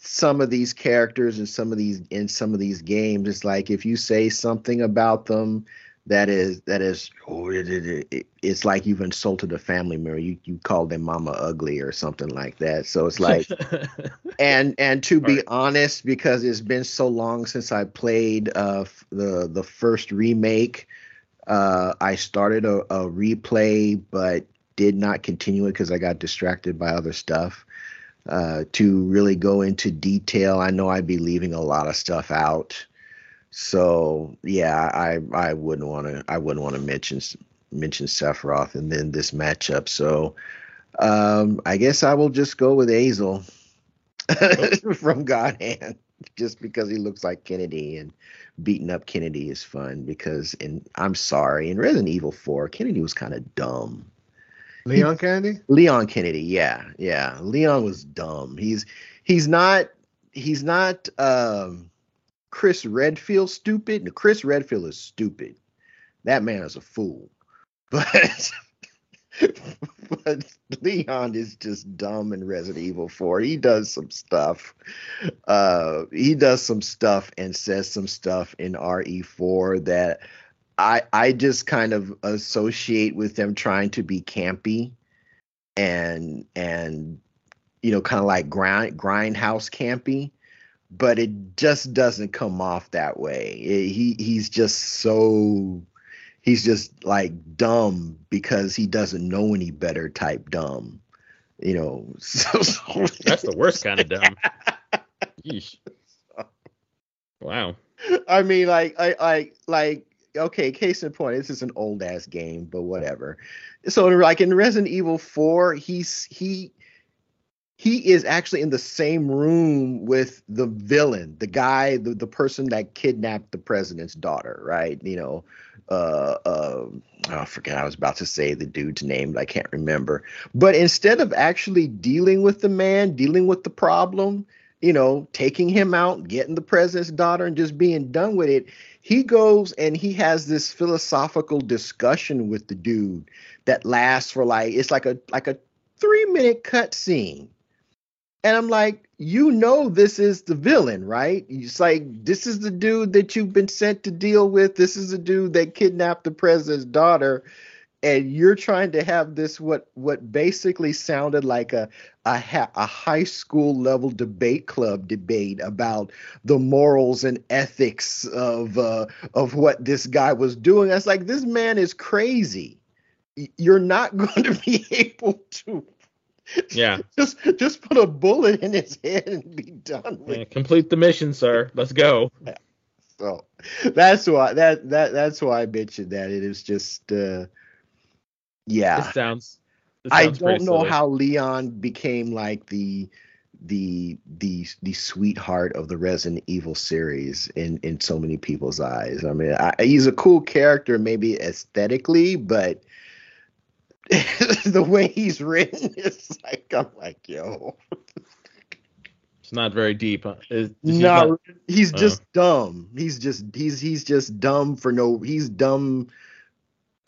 some of these characters and some of these in some of these games, it's like if you say something about them that is that is oh, it, it, it, it's like you've insulted a family member. You you called them mama ugly or something like that. So it's like and and to be Right. honest because it's been so long since i played uh the the first remake uh i started a, a replay but did not continue it because i got distracted by other stuff uh to really go into detail i know i'd be leaving a lot of stuff out so yeah i i wouldn't want to i wouldn't want to mention mention sephiroth and then this matchup so um i guess i will just go with azel from God Hand, just because he looks like Kennedy and beating up Kennedy is fun. Because in I'm sorry, in Resident Evil 4, Kennedy was kind of dumb. Leon Kennedy? Leon Kennedy, yeah, yeah, Leon was dumb. He's he's not he's not um Chris Redfield stupid. Chris Redfield is stupid. That man is a fool. But but Leon is just dumb in Resident Evil 4. He does some stuff. Uh he does some stuff and says some stuff in RE4 that I I just kind of associate with them trying to be campy and and you know kind of like grind grindhouse campy but it just doesn't come off that way it, he he's just so he's just like dumb because he doesn't know any better type dumb you know so, so that's the worst kind of dumb Yeesh. wow i mean like i i like okay, case in point, this is an old ass game, but whatever. So like in Resident Evil 4, he's he he is actually in the same room with the villain, the guy, the, the person that kidnapped the president's daughter, right? You know, uh, uh, I forget I was about to say the dude's name, but I can't remember. But instead of actually dealing with the man, dealing with the problem, you know, taking him out, getting the president's daughter, and just being done with it, he goes and he has this philosophical discussion with the dude that lasts for like it's like a like a three minute cut scene and i'm like you know this is the villain right it's like this is the dude that you've been sent to deal with this is the dude that kidnapped the president's daughter and you're trying to have this what what basically sounded like a a, ha- a high school level debate club debate about the morals and ethics of uh, of what this guy was doing. I was like, this man is crazy. You're not going to be able to. Yeah. Just just put a bullet in his head and be done with. Yeah, complete the mission, sir. Let's go. So that's why that that that's why I mentioned that it is just. uh yeah. It sounds. It I don't know silly. how Leon became like the the the the sweetheart of the Resident Evil series in in so many people's eyes. I mean, I, he's a cool character, maybe aesthetically, but the way he's written is like I'm like, yo, It's not very deep. Huh? Is, is not- he's Oh. just dumb. He's just he's he's just dumb for no. He's dumb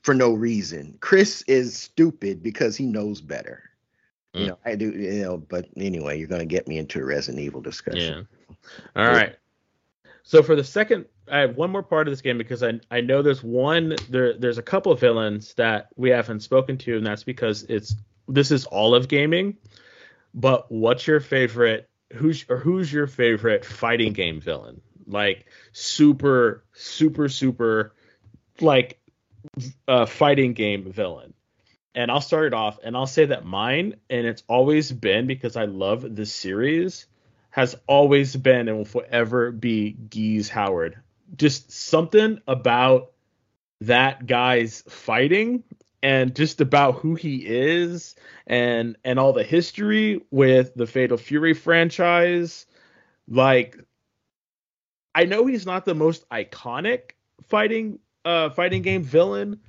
for no reason. Chris is stupid because he knows better. You Mm. know, I do. You know, but anyway, you're gonna get me into a Resident Evil discussion. Yeah. All right. So for the second, I have one more part of this game because I I know there's one there there's a couple of villains that we haven't spoken to, and that's because it's this is all of gaming. But what's your favorite? Who's or who's your favorite fighting game villain? Like super super super like uh, fighting game villain. And I'll start it off, and I'll say that mine, and it's always been because I love this series, has always been and will forever be Geese Howard. Just something about that guy's fighting and just about who he is and and all the history with the Fatal Fury franchise. Like I know he's not the most iconic fighting uh fighting game villain,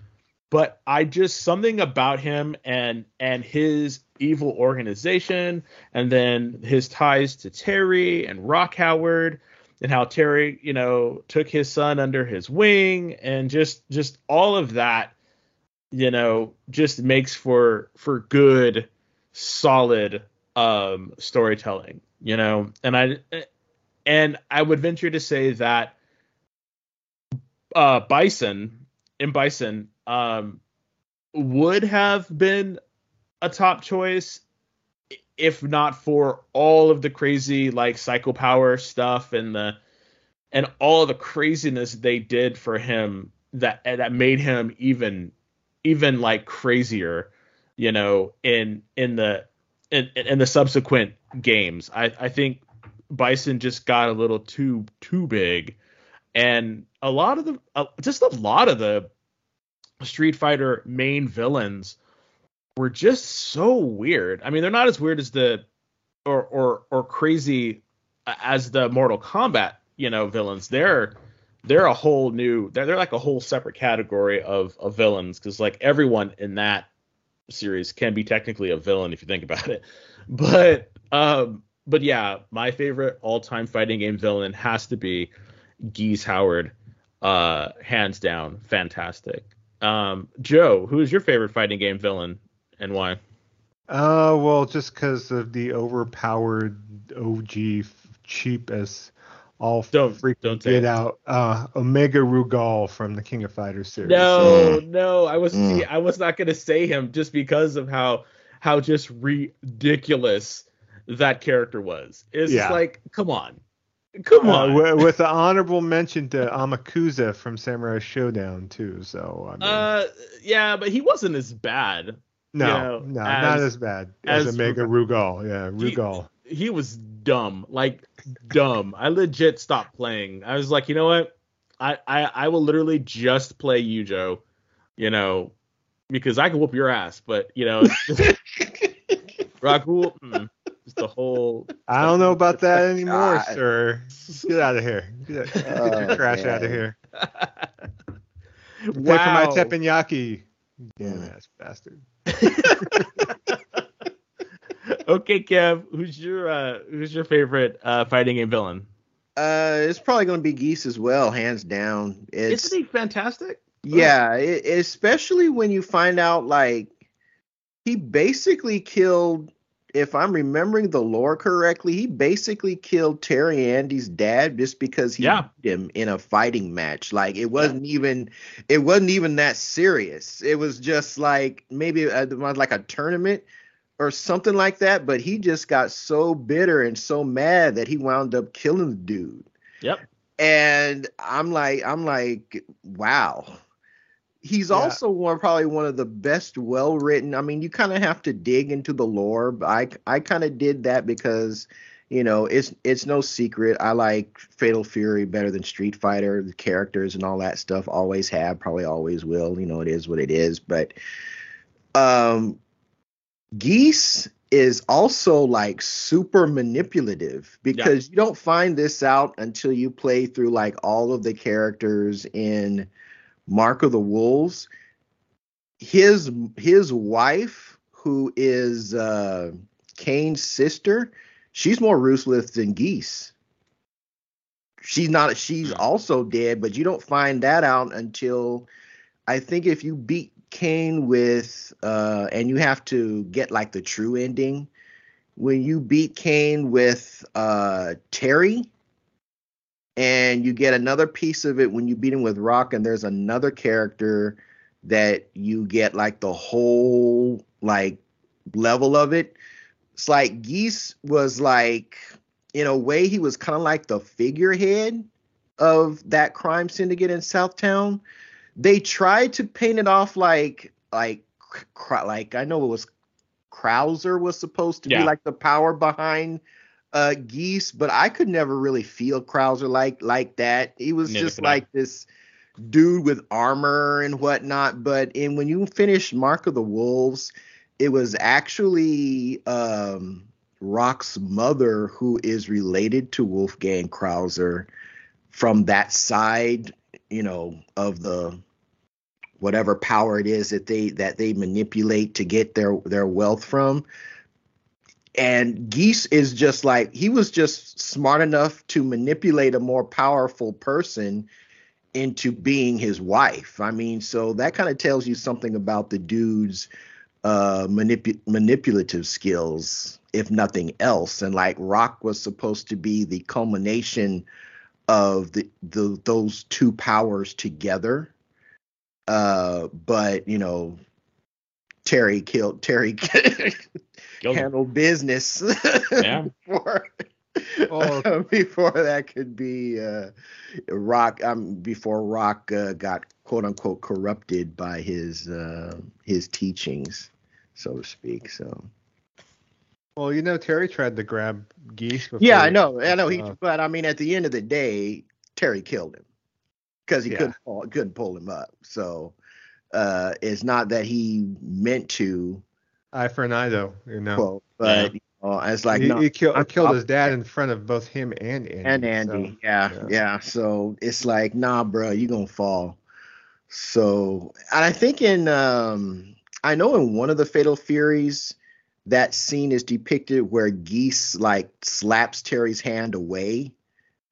but I just something about him and and his evil organization and then his ties to Terry and Rock Howard and how Terry, you know, took his son under his wing and just just all of that, you know, just makes for for good solid um storytelling, you know. And I and I would venture to say that uh Bison in Bison um would have been a top choice if not for all of the crazy like psycho power stuff and the and all the craziness they did for him that that made him even even like crazier you know in in the in, in the subsequent games. I i think bison just got a little too too big. And a lot of the uh, just a lot of the street fighter main villains were just so weird. I mean, they're not as weird as the or or or crazy as the Mortal Kombat, you know, villains. They're they're a whole new they're they're like a whole separate category of of villains cuz like everyone in that series can be technically a villain if you think about it. But um but yeah, my favorite all-time fighting game villain has to be Geese Howard. Uh, hands down, fantastic. Um, Joe, who is your favorite fighting game villain and why? Uh, well, just because of the overpowered OG cheap as all Don't- freaking don't say get it. out. Uh, Omega Rugal from the King of Fighters series. No, no, I was Mm. see, I was not gonna say him just because of how how just ridiculous that character was. It's Yeah. like, come on, come Uh, on. wi- with the honorable mention to Amakusa from Samurai Shodown too. So I mean, uh, yeah, but he wasn't as bad. No, know, no, as- not as bad as, as Omega Rugal. Yeah, Rugal. He was dumb, like dumb. I legit stopped playing. I was like, you know what? I I, I will literally just play you, Joe. You know, because I can whoop your ass, but you know, Rugal, mm, just the whole. I don't know about that anymore, God. sir. Get out of here. Get, get your Oh, trash out of man. here. Pay for my teppanyaki. Damn Yeah. ass bastard. Okay, Kev, who's your uh, who's your favorite uh, fighting game villain? Uh, it's probably going to be Geese as well, hands down. It's Isn't he fantastic? yeah, it, especially when you find out like he basically killed. If I'm remembering the lore correctly, he basically killed Terry Andy's dad just because he Yeah. beat him in a fighting match. Like it wasn't even it wasn't even that serious. It was just like maybe uh, a, like a tournament or something like that. But he just got so bitter and so mad that he wound up killing the dude Yep. and I'm like, I'm like, wow. He's Yeah. also one probably one of the best well written. I mean, you kind of have to dig into the lore, but I I kind of did that because you know it's it's no secret. I like Fatal Fury better than Street Fighter. The characters and all that stuff always have, probably always will. You know, it is what it is. But um, Geese is also like super manipulative because you don't find this out until you play through like all of the characters in Mark of the Wolves. His his wife, who is uh Kain's sister, she's more ruthless than Geese. She's not she's Hmm. also dead, but you don't find that out until I think if you beat Kain with uh and you have to get like the true ending when you beat Kain with uh Terry and you get another piece of it when you beat him with Rock and there's another character that you get like the whole like level of it. It's like Geese was like in a way he was kind of like the figurehead of that crime syndicate in Southtown they tried to paint it off like like like I know it was Krauser was supposed to Yeah. be like the power behind uh Geese, but I could never really feel Krauser like like that. He was Neither just could I. like this dude with armor and whatnot. But in when you finish Mark of the Wolves, it was actually um Rock's mother who is related to Wolfgang Krauser from that side, you know, of the whatever power it is that they that they manipulate to get their their wealth from. And Geese is just like he was just smart enough to manipulate a more powerful person into being his wife. I mean, so that kind of tells you something about the dude's uh manipu- manipulative skills if nothing else and like rock was supposed to be the culmination of the, the those two powers together uh but you know terry killed terry Killed him. handled business Yeah. before, Oh. before that could be uh rock um before rock uh, got quote unquote corrupted by his uh his teachings so to speak so Well, you know, Terry tried to grab Geese. Before, yeah i know i know he uh, but i mean at the end of the day terry killed him because he Yeah. couldn't pull, couldn't pull him up so uh it's not that he meant to eye for an eye, though. You know, quote but you know, it's like he, no, he killed, I'm- killed I'm- his dad in front of both him and Andy. and Andy. so, yeah, yeah. yeah, So it's like, nah, bro, you gonna fall. So, and I think in, um, I know in one of the Fatal Furies, that scene is depicted where Geese like slaps Terry's hand away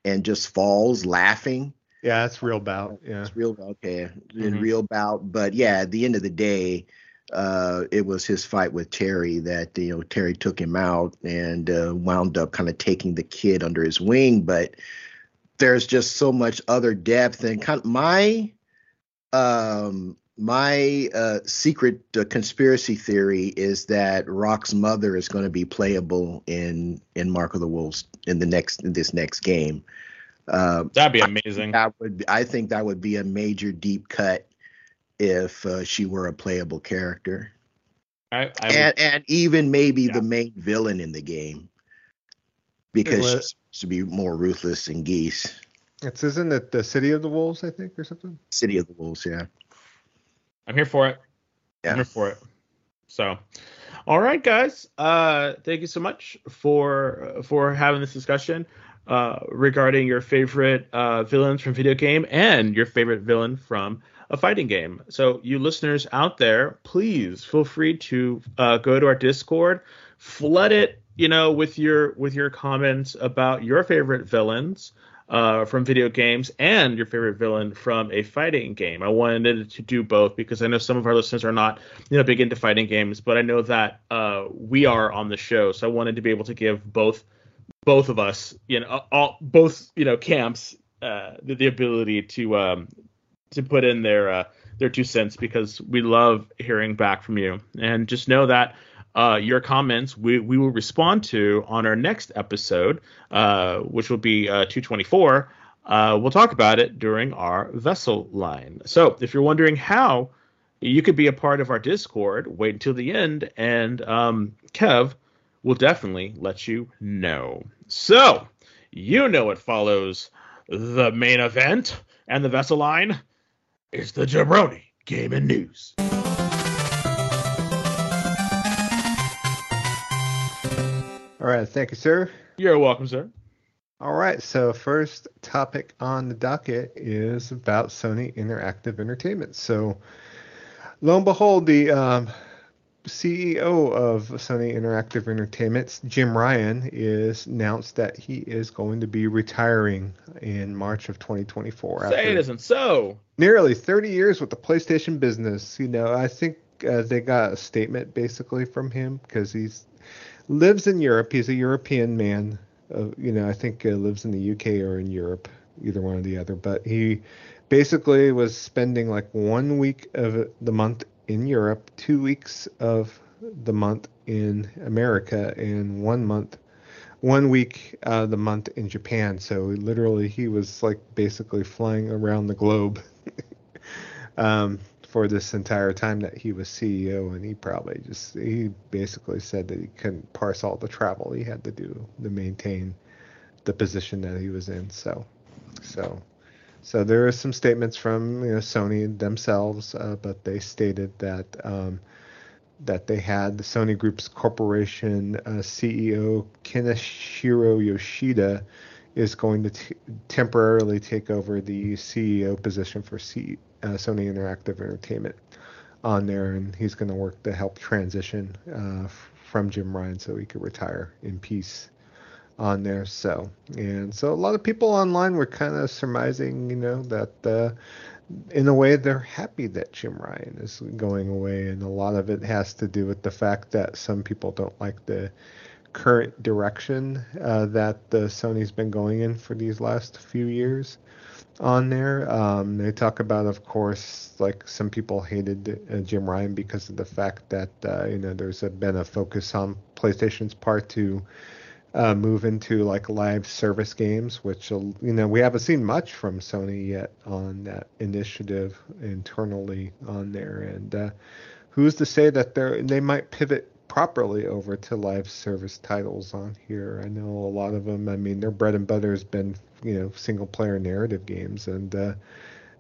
and just falls laughing. Yeah, that's real bout. Yeah, it's real okay, Mhm. real bout. But yeah, at the end of the day, uh, it was his fight with Terry that you know Terry took him out and uh, wound up kind of taking the kid under his wing. But there's just so much other depth and kind of my um my uh, secret uh, conspiracy theory is that Rock's mother is going to be playable in in Mark of the Wolves in the next in this next game. Uh, That'd be amazing. that would I think that would be a major deep cut if uh, she were a playable character, I, I would- and and even maybe Yeah. the main villain in the game because Well, she's to be more ruthless than Geese. it's isn't it the City of the Wolves, I think, or something. City of the Wolves, yeah. I'm here for it. Yeah. I'm here for it. So, all right, guys. Uh, thank you so much for for having this discussion uh, regarding your favorite uh, villains from video game and your favorite villain from a fighting game. So, you listeners out there, please feel free to uh, go to our Discord, flood it, you know, with your with your comments about your favorite villains uh, from video games and your favorite villain from a fighting game. I wanted to do both because I know some of our listeners are not, you know, big into fighting games, but I know that uh, we are on the show, so I wanted to be able to give both both of us, you know, all both you know camps uh, the, the ability to um, to put in their uh, their two cents because we love hearing back from you, and just know that uh, your comments we, we will respond to on our next episode, uh, which will be uh, 224. Uh, we'll talk about it during our vessel line. So if you're wondering how you could be a part of our Discord, wait until the end, and um, Kev will definitely let you know. So you know what follows the main event and the vessel line is the Jabroni Game and News. All right, thank you, sir. You're welcome, sir. All right, so first topic on the docket is about Sony Interactive Entertainment. So, lo and behold, the um, CEO of Sony Interactive Entertainment, Jim Ryan, is announced that he is going to be retiring in March of 2024 Say it isn't so. nearly 30 years with the PlayStation business. You know, I think uh, they got a statement basically from him because he's lives in Europe. He's a European man. Uh, you know, I think uh, lives in the UK or in Europe, either one or the other. But he basically was spending like one week of the month in Europe, two weeks of the month in America, and one month one week uh, the month in Japan. So literally, he was like basically flying around the globe um, for this entire time that he was CEO. And he probably just he basically said that he couldn't parse all the travel he had to do to maintain the position that he was in. So, so. So there are some statements from you know, Sony themselves, uh, but they stated that um, that they had the Sony Group's corporation uh, CEO Kenichiro Yoshida is going to t- temporarily take over the CEO position for C- uh, Sony Interactive Entertainment on there, and he's going to work to help transition uh, from Jim Ryan so he could retire in peace on there. So, and so a lot of people online were kind of surmising, you know, that uh, in a way they're happy that Jim Ryan is going away, and a lot of it has to do with the fact that some people don't like the current direction uh, that the Sony's been going in for these last few years on there. Um, they talk about, of course, like some people hated uh, Jim Ryan because of the fact that uh, you know there's a, been a focus on PlayStation's part to uh, move into like live service games, which you know we haven't seen much from Sony yet on that initiative internally on there. And uh, who's to say that they they might pivot properly over to live service titles on here? I know a lot of them. I mean, their bread and butter has been you know single player narrative games, and uh,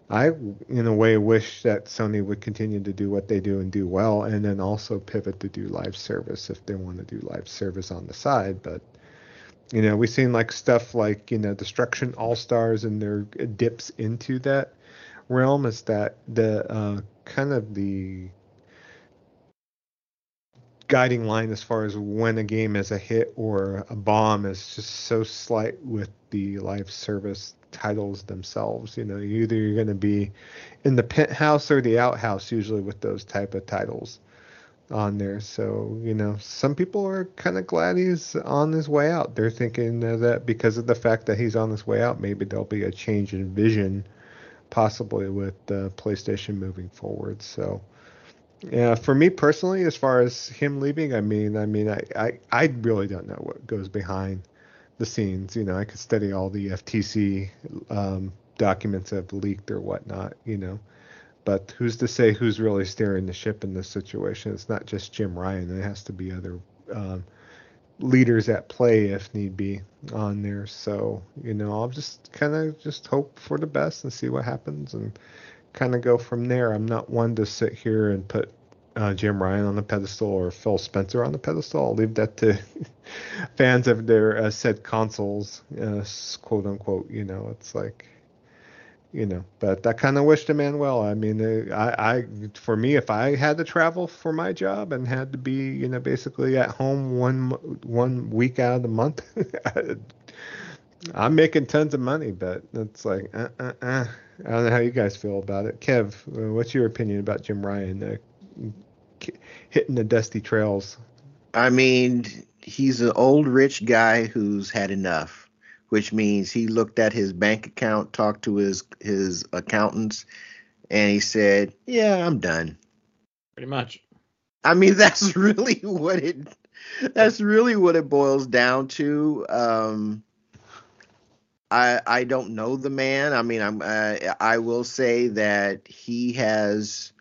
I in a way wish that Sony would continue to do what they do and do well, and then also pivot to do live service if they want to do live service on the side, but you know we've seen like stuff like you know destruction all stars and their dips into that realm is that the uh, kind of the guiding line as far as when a game is a hit or a bomb is just so slight with the live service titles themselves. You know, either you're going to be in the penthouse or the outhouse usually with those type of titles on there. So, you know, some people are kind of glad he's on his way out. They're thinking that because of the fact that he's on his way out, maybe there'll be a change in vision possibly with uh, PlayStation moving forward. So, yeah, for me personally, as far as him leaving, I mean, I mean, I, I, I really don't know what goes behind the scenes. You know, I could study all the FTC um, documents that have leaked or whatnot. You know, but who's to say who's really steering the ship in this situation? It's not just Jim Ryan. It has to be other um, leaders at play if need be on there. So you know, I'll just kind of just hope for the best and see what happens and kind of go from there. I'm not one to sit here and put uh, Jim Ryan on the pedestal or Phil Spencer on the pedestal. I'll leave that to fans of their uh, said consoles, uh, quote unquote. You know, it's like, you know, but I kind of wish the man well. I mean, uh, I, I, for me, if I had to travel for my job and had to be, you know, basically at home one one week out of the month, I'm making tons of money, but it's like, uh, uh, uh. I don't know how you guys feel about it. Kev, what's your opinion about Jim Ryan uh, hitting the dusty trails? I mean, he's an old rich guy who's had enough, which means he looked at his bank account, talked to his his accountants, and he said, "Yeah, I'm done." Pretty much. I mean, that's really what it. That's really what it boils down to. Um, I I don't know the man. I mean, I'm uh, I will say that he has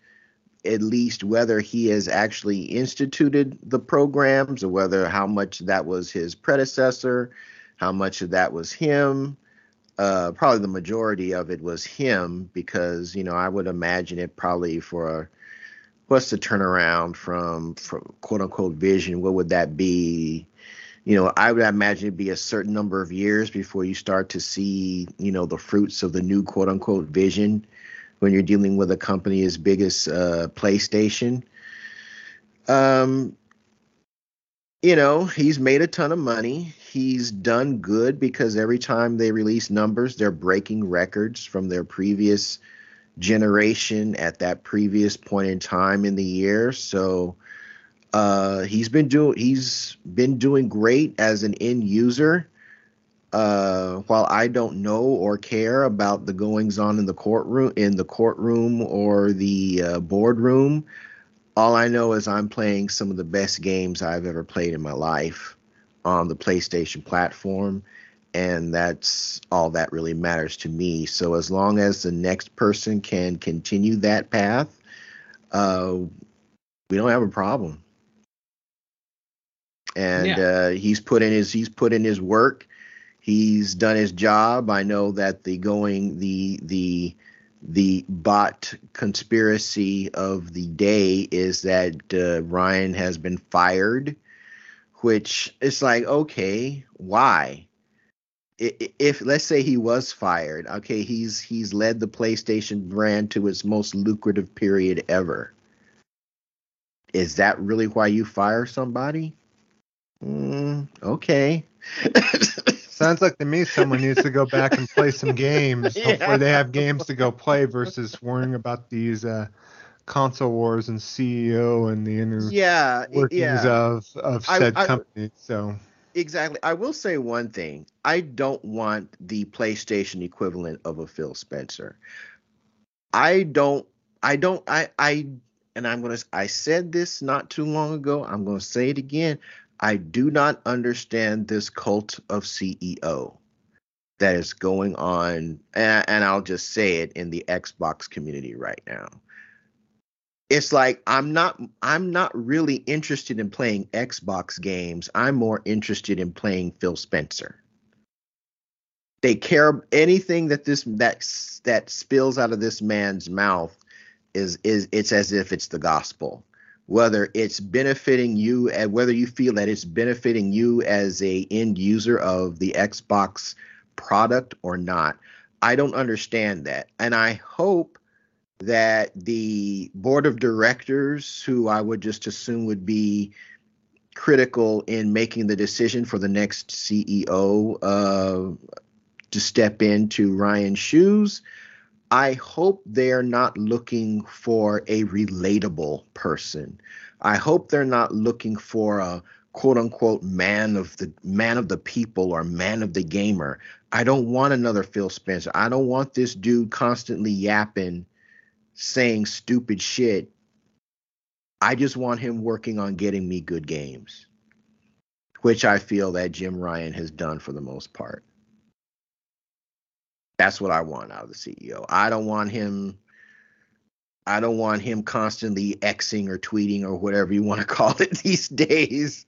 at least whether he has actually instituted the programs or whether how much that was his predecessor, how much of that was him. Uh, probably the majority of it was him because you know I would imagine it probably for a what's the turnaround from from quote unquote vision? What would that be? you know, I would imagine it'd be a certain number of years before you start to see, you know, the fruits of the new quote unquote vision when you're dealing with a company as big as uh, PlayStation. Um, you know, he's made a ton of money. He's done good because every time they release numbers, they're breaking records from their previous generation at that previous point in time in the year. So, uh, he's been doing he's been doing great as an end user. Uh, while I don't know or care about the goings on in the courtroom in the courtroom or the uh, boardroom, all I know is I'm playing some of the best games I've ever played in my life on the PlayStation platform, and that's all that really matters to me. So as long as the next person can continue that path, uh, we don't have a problem and yeah. uh, he's put in his he's put in his work. He's done his job. I know that the going the the the bot conspiracy of the day is that uh, Ryan has been fired, which it's like okay, why? If let's say he was fired, okay, he's he's led the PlayStation brand to its most lucrative period ever. Is that really why you fire somebody? Mm, okay. Sounds like to me someone needs to go back and play some games. Yeah. Hopefully they have games to go play versus worrying about these uh, console wars and CEO and the inner yeah, workings yeah. of of said I, I, company. So exactly, I will say one thing: I don't want the PlayStation equivalent of a Phil Spencer. I don't. I don't. I. I. And I'm gonna. I said this not too long ago. I'm gonna say it again. I do not understand this cult of CEO that is going on, and, and I'll just say it in the Xbox community right now. It's like I'm not I'm not really interested in playing Xbox games. I'm more interested in playing Phil Spencer. They care anything that this that that spills out of this man's mouth is is it's as if it's the gospel whether it's benefiting you and whether you feel that it's benefiting you as a end user of the Xbox product or not. I don't understand that. And I hope that the board of directors, who I would just assume would be critical in making the decision for the next CEO uh, to step into Ryan's shoes. I hope they're not looking for a relatable person. I hope they're not looking for a quote unquote man of the man of the people or man of the gamer. I don't want another Phil Spencer. I don't want this dude constantly yapping, saying stupid shit. I just want him working on getting me good games, which I feel that Jim Ryan has done for the most part. That's what I want out of the CEO. I don't want him I don't want him constantly Xing or tweeting or whatever you want to call it these days.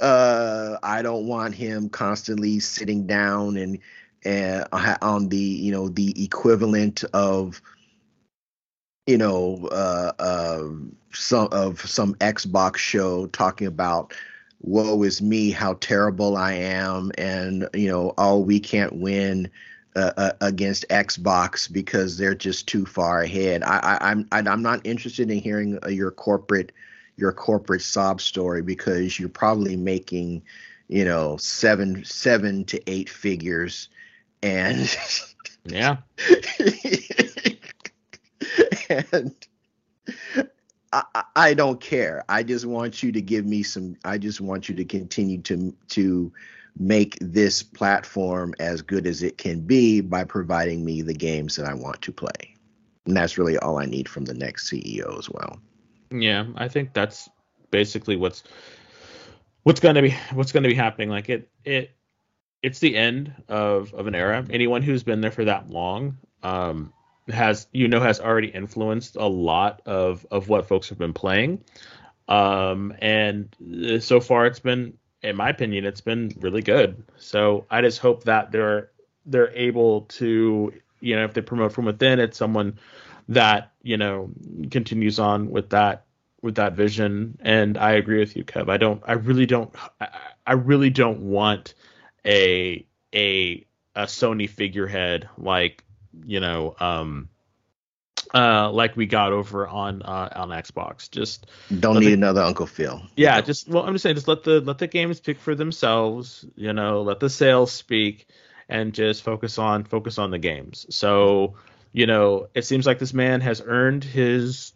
Uh, I don't want him constantly sitting down and uh, on the you know the equivalent of you know uh, uh, some of some Xbox show talking about woe is me how terrible I am and you know oh we can't win uh, uh, against Xbox because they're just too far ahead. I, I, I'm I'm not interested in hearing uh, your corporate your corporate sob story because you're probably making you know seven seven to eight figures and yeah and I, I don't care. I just want you to give me some. I just want you to continue to to make this platform as good as it can be by providing me the games that I want to play. And that's really all I need from the next CEO as well. Yeah, I think that's basically what's what's going to be what's going to be happening like it it it's the end of of an era. Anyone who's been there for that long um has you know has already influenced a lot of of what folks have been playing. Um and so far it's been in my opinion, it's been really good. So I just hope that they're they're able to, you know, if they promote from within, it's someone that you know continues on with that with that vision. And I agree with you, Kev. I don't. I really don't. I, I really don't want a a a Sony figurehead like you know um uh, like we got over on uh, on Xbox. Just don't need the, another Uncle Phil. Yeah, just well, I'm just saying, just let the let the games speak for themselves. You know, let the sales speak, and just focus on focus on the games. So, you know, it seems like this man has earned his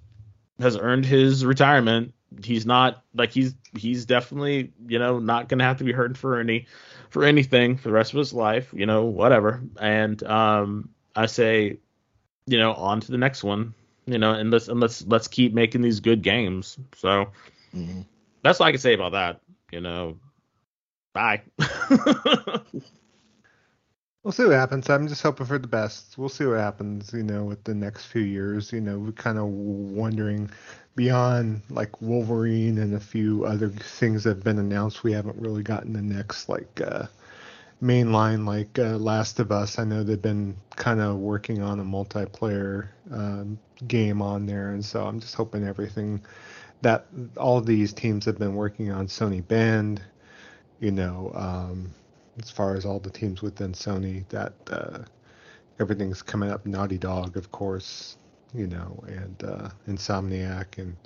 has earned his retirement. He's not like he's he's definitely you know not gonna have to be hurting for any for anything for the rest of his life. You know, whatever. And um, I say you know, on to the next one. You know, and let's and let's let's keep making these good games. So mm-hmm. that's all I can say about that. You know, bye. we'll see what happens. I'm just hoping for the best. We'll see what happens. You know, with the next few years. You know, we're kind of wondering beyond like Wolverine and a few other things that have been announced. We haven't really gotten the next like. uh mainline like uh, Last of Us. I know they've been kind of working on a multiplayer um, game on there, and so I'm just hoping everything that all these teams have been working on Sony Bend, you know, um, as far as all the teams within Sony, that uh, everything's coming up. Naughty Dog, of course, you know, and uh, Insomniac and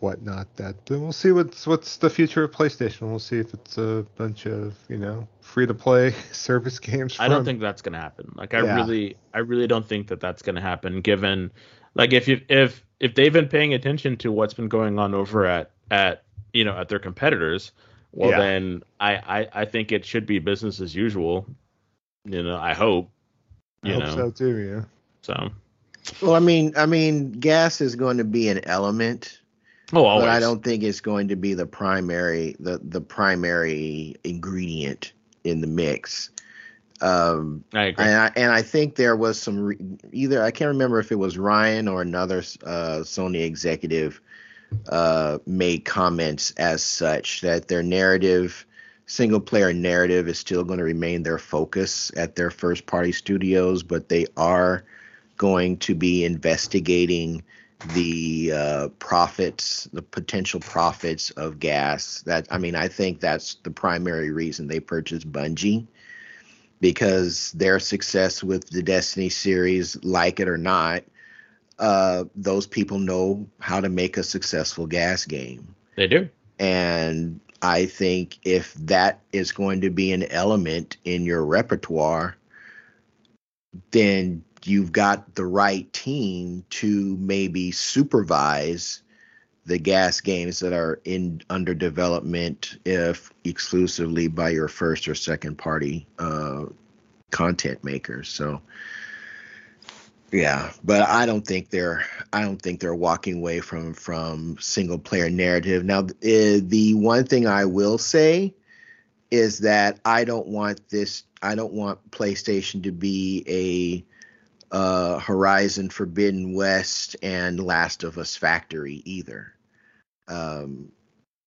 whatnot. That Then we'll see what's what's the future of PlayStation. We'll see if it's a bunch of you know free to play service games. From... I don't think that's gonna happen. Like I yeah. really, I really don't think that that's gonna happen. Given like if you if if they've been paying attention to what's been going on over at at you know at their competitors, well yeah. then I, I I think it should be business as usual. You know, I hope. You I hope know. so too. Yeah. So. Well, I mean, I mean, GaaS is going to be an element Oh, always. But I don't think it's going to be the primary the the primary ingredient in the mix. Um, I agree. And I, and I think there was some re- either I can't remember if it was Ryan or another uh, Sony executive uh, made comments as such that their narrative single player narrative is still going to remain their focus at their first party studios, but they are going to be investigating the uh, profits, the potential profits of GaaS. That I mean, I think that's the primary reason they purchased Bungie because their success with the Destiny series, like it or not, uh, those people know how to make a successful GaaS game. They do. And I think if that is going to be an element in your repertoire, then you've got the right team to maybe supervise the GaaS games that are in under development if exclusively by your first or second party uh, content makers. So yeah but i don't think they're i don't think they're walking away from from single player narrative. Now uh, the one thing i will say is that i don't want this i don't want playstation to be a uh, Horizon Forbidden West and Last of Us Factory either. Um,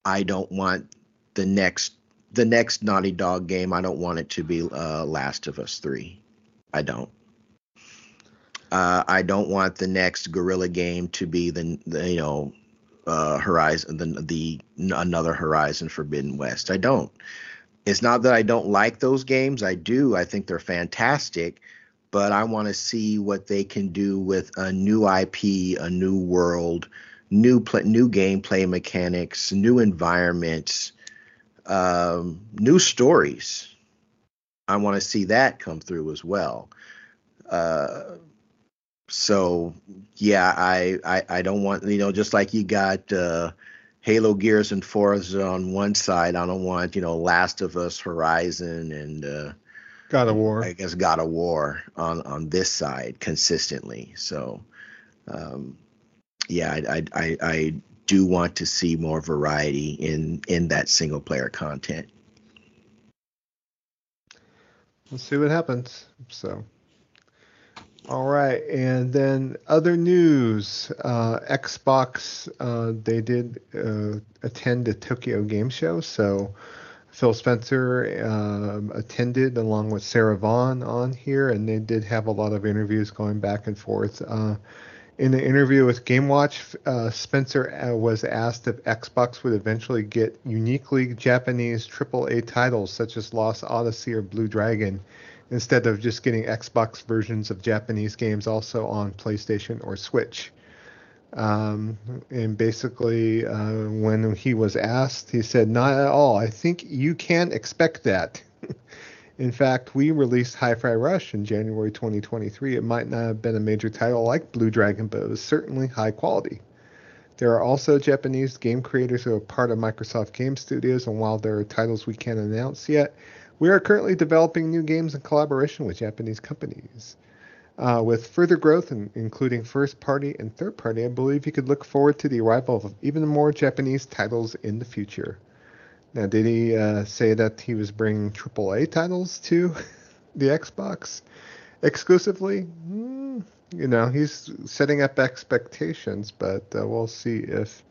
I don't want the next the next Naughty Dog game. I don't want it to be uh, Last of Us Three. I don't. Uh, I don't want the next Guerrilla game to be the, the you know uh, Horizon the the another Horizon Forbidden West. I don't. It's not that I don't like those games. I do. I think they're fantastic but I want to see what they can do with a new IP, a new world, new new gameplay mechanics, new environments, um, new stories. I want to see that come through as well. Uh, so yeah, I, I I don't want you know just like you got uh, Halo Gears and Forza on one side, I don't want you know Last of Us, Horizon, and uh, God of War. I guess God of War on on this side consistently. So, um, yeah, I, I I I do want to see more variety in in that single player content. Let's see what happens. So. All right, and then other news. Uh, Xbox, uh, they did uh, attend the Tokyo Game Show, so Phil Spencer um, attended along with Sarah Bond on here, and they did have a lot of interviews going back and forth. Uh, in the interview with GameWatch, uh, Spencer uh, was asked if Xbox would eventually get uniquely Japanese AAA titles such as Lost Odyssey or Blue Dragon, instead of just getting Xbox versions of Japanese games also on PlayStation or Switch. Um, and basically, uh, when he was asked, he said, Not at all. I think you can't expect that. in fact, we released Hi Fi Rush in January 2023. It might not have been a major title like Blue Dragon, but it was certainly high quality. There are also Japanese game creators who are part of Microsoft Game Studios, and while there are titles we can't announce yet, we are currently developing new games in collaboration with Japanese companies. Uh, with further growth, in, including first party and third party, I believe you could look forward to the arrival of even more Japanese titles in the future. Now, did he uh, say that he was bringing AAA titles to the Xbox exclusively? Mm, you know, he's setting up expectations, but uh, we'll see if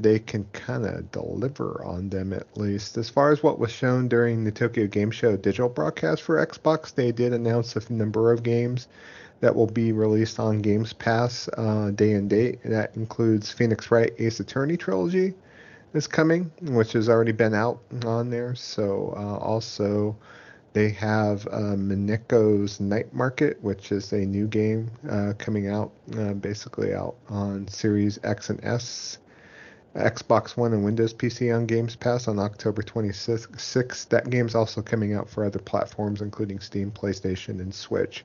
they can kind of deliver on them at least. As far as what was shown during the Tokyo Game Show digital broadcast for Xbox, they did announce a number of games that will be released on Games Pass uh, day and date. That includes Phoenix Wright Ace Attorney trilogy is coming, which has already been out on there. So uh, also they have uh, Night Market, which is a new game uh, coming out, uh, basically out on Series X and S Xbox One and Windows PC on Games Pass on October 26th. That game's also coming out for other platforms, including Steam, PlayStation, and Switch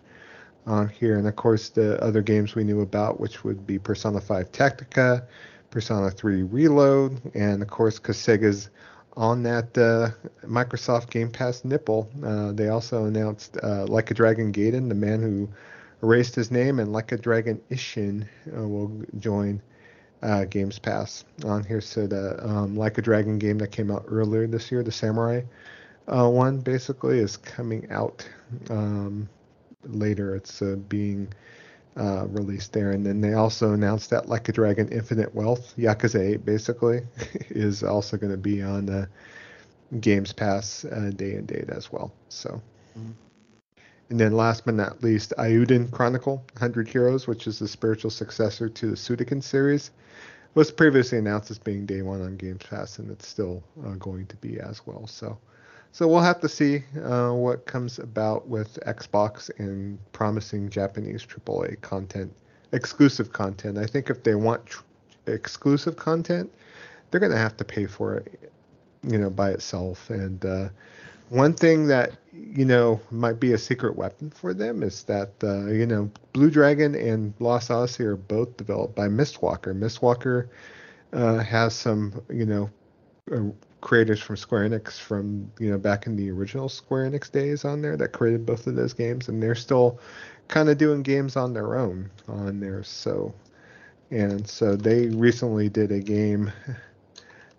on here. And of course, the other games we knew about, which would be Persona 5 Tactica, Persona 3 Reload, and of course, because Sega's on that uh, Microsoft Game Pass nipple, uh, they also announced uh, Like a Dragon Gaiden, the man who erased his name, and Like a Dragon Ishin uh, will join uh, Games Pass on here. So the um, Like a Dragon game that came out earlier this year, the Samurai uh, one, basically is coming out um, later. It's uh, being uh, released there, and then they also announced that Like a Dragon Infinite Wealth, Yakuza 8, basically, is also going to be on the Games Pass uh, day and date as well. So. Mm-hmm. And then last but not least, Eiyuden Chronicle 100 Heroes, which is the spiritual successor to the Suikoden series was previously announced as being day one on Games Pass, and it's still uh, going to be as well. So, so we'll have to see uh, what comes about with Xbox and promising Japanese AAA content, exclusive content. I think if they want tr- exclusive content, they're going to have to pay for it you know, by itself. And uh, one thing that you know might be a secret weapon for them is that uh, you know Blue Dragon and Lost Odyssey are both developed by Mistwalker. Mistwalker uh, has some you know uh, creators from Square Enix from you know back in the original Square Enix days on there that created both of those games, and they're still kind of doing games on their own on there. So and so they recently did a game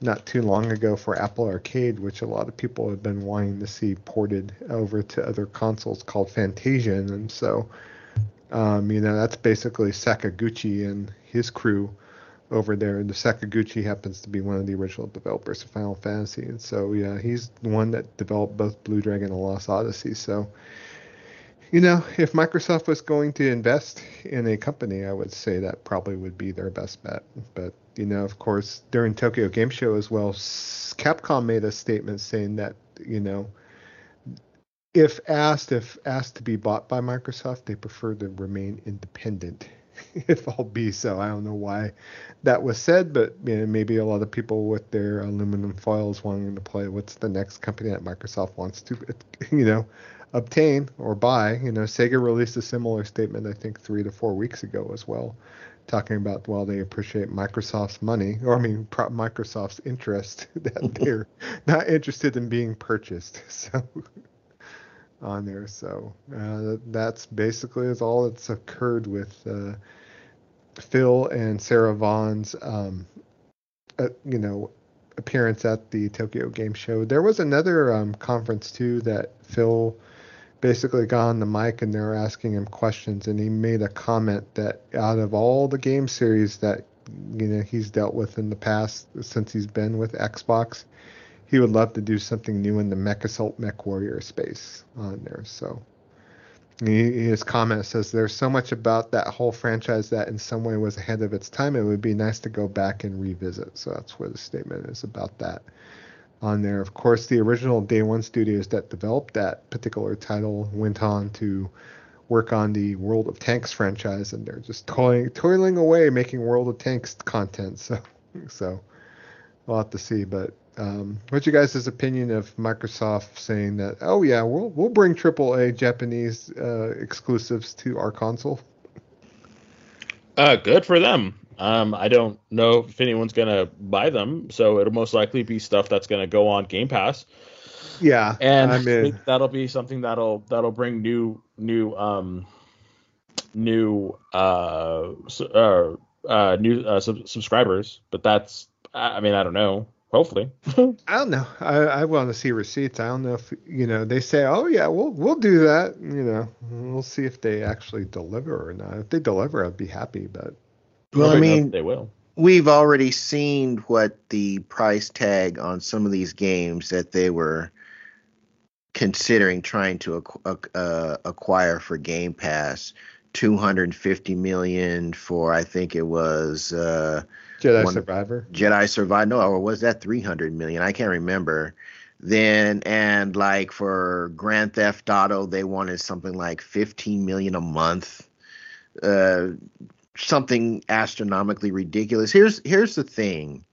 not too long ago for Apple Arcade, which a lot of people have been wanting to see ported over to other consoles called Fantasian. And so, um, you know, that's basically Sakaguchi and his crew over there. And the Sakaguchi happens to be one of the original developers of Final Fantasy. And so, yeah, he's the one that developed both Blue Dragon and Lost Odyssey. So, you know, if Microsoft was going to invest in a company, I would say that probably would be their best bet. But, you know, of course, during Tokyo Game Show as well, Capcom made a statement saying that, you know, if asked if asked to be bought by Microsoft, they prefer to remain independent. if all be so, I don't know why that was said, but you know, maybe a lot of people with their aluminum foils wanting to play what's the next company that Microsoft wants to, you know, obtain or buy. You know, Sega released a similar statement, I think, three to four weeks ago as well, talking about well, they appreciate Microsoft's money, or I mean, Microsoft's interest that they're not interested in being purchased. So on there, so uh, that's basically is all that's occurred with uh, Phil and Sarah Bond's, um, uh, you know, appearance at the Tokyo Game Show. There was another um, conference too that Phil basically got on the mic and they were asking him questions and he made a comment that out of all the game series that you know he's dealt with in the past since he's been with Xbox, he would love to do something new in the Mech Assault Mech Warrior space on there. So his comment says there's so much about that whole franchise that in some way was ahead of its time. It would be nice to go back and revisit. So that's where the statement is about that on there. Of course, the original Day One studios that developed that particular title went on to work on the World of Tanks franchise, and they're just toiling, toiling away making World of Tanks content. So, so we'll have to see. But um, what's your guys' opinion of Microsoft saying that? Oh yeah, we'll we'll bring AAA Japanese uh, exclusives to our console. Uh, good for them. Um, I don't know if anyone's gonna buy them, so it'll most likely be stuff that's gonna go on Game Pass. Yeah, and I think that'll be something that'll that'll bring new new um new uh, uh, uh new uh, sub- subscribers. But that's I mean I don't know. Hopefully, I don't know. I, I want to see receipts. I don't know if you know. They say, "Oh yeah, we'll we'll do that." You know, we'll see if they actually deliver or not. If they deliver, I'd be happy. But well, I mean, they will. We've already seen what the price tag on some of these games that they were considering trying to uh, acquire for Game Pass. 250 million for I think it was uh, Jedi one, Survivor. Jedi Survivor, no, or was that 300 million? I can't remember. Then and like for Grand Theft Auto, they wanted something like 15 million a month. Uh, something astronomically ridiculous. Here's here's the thing.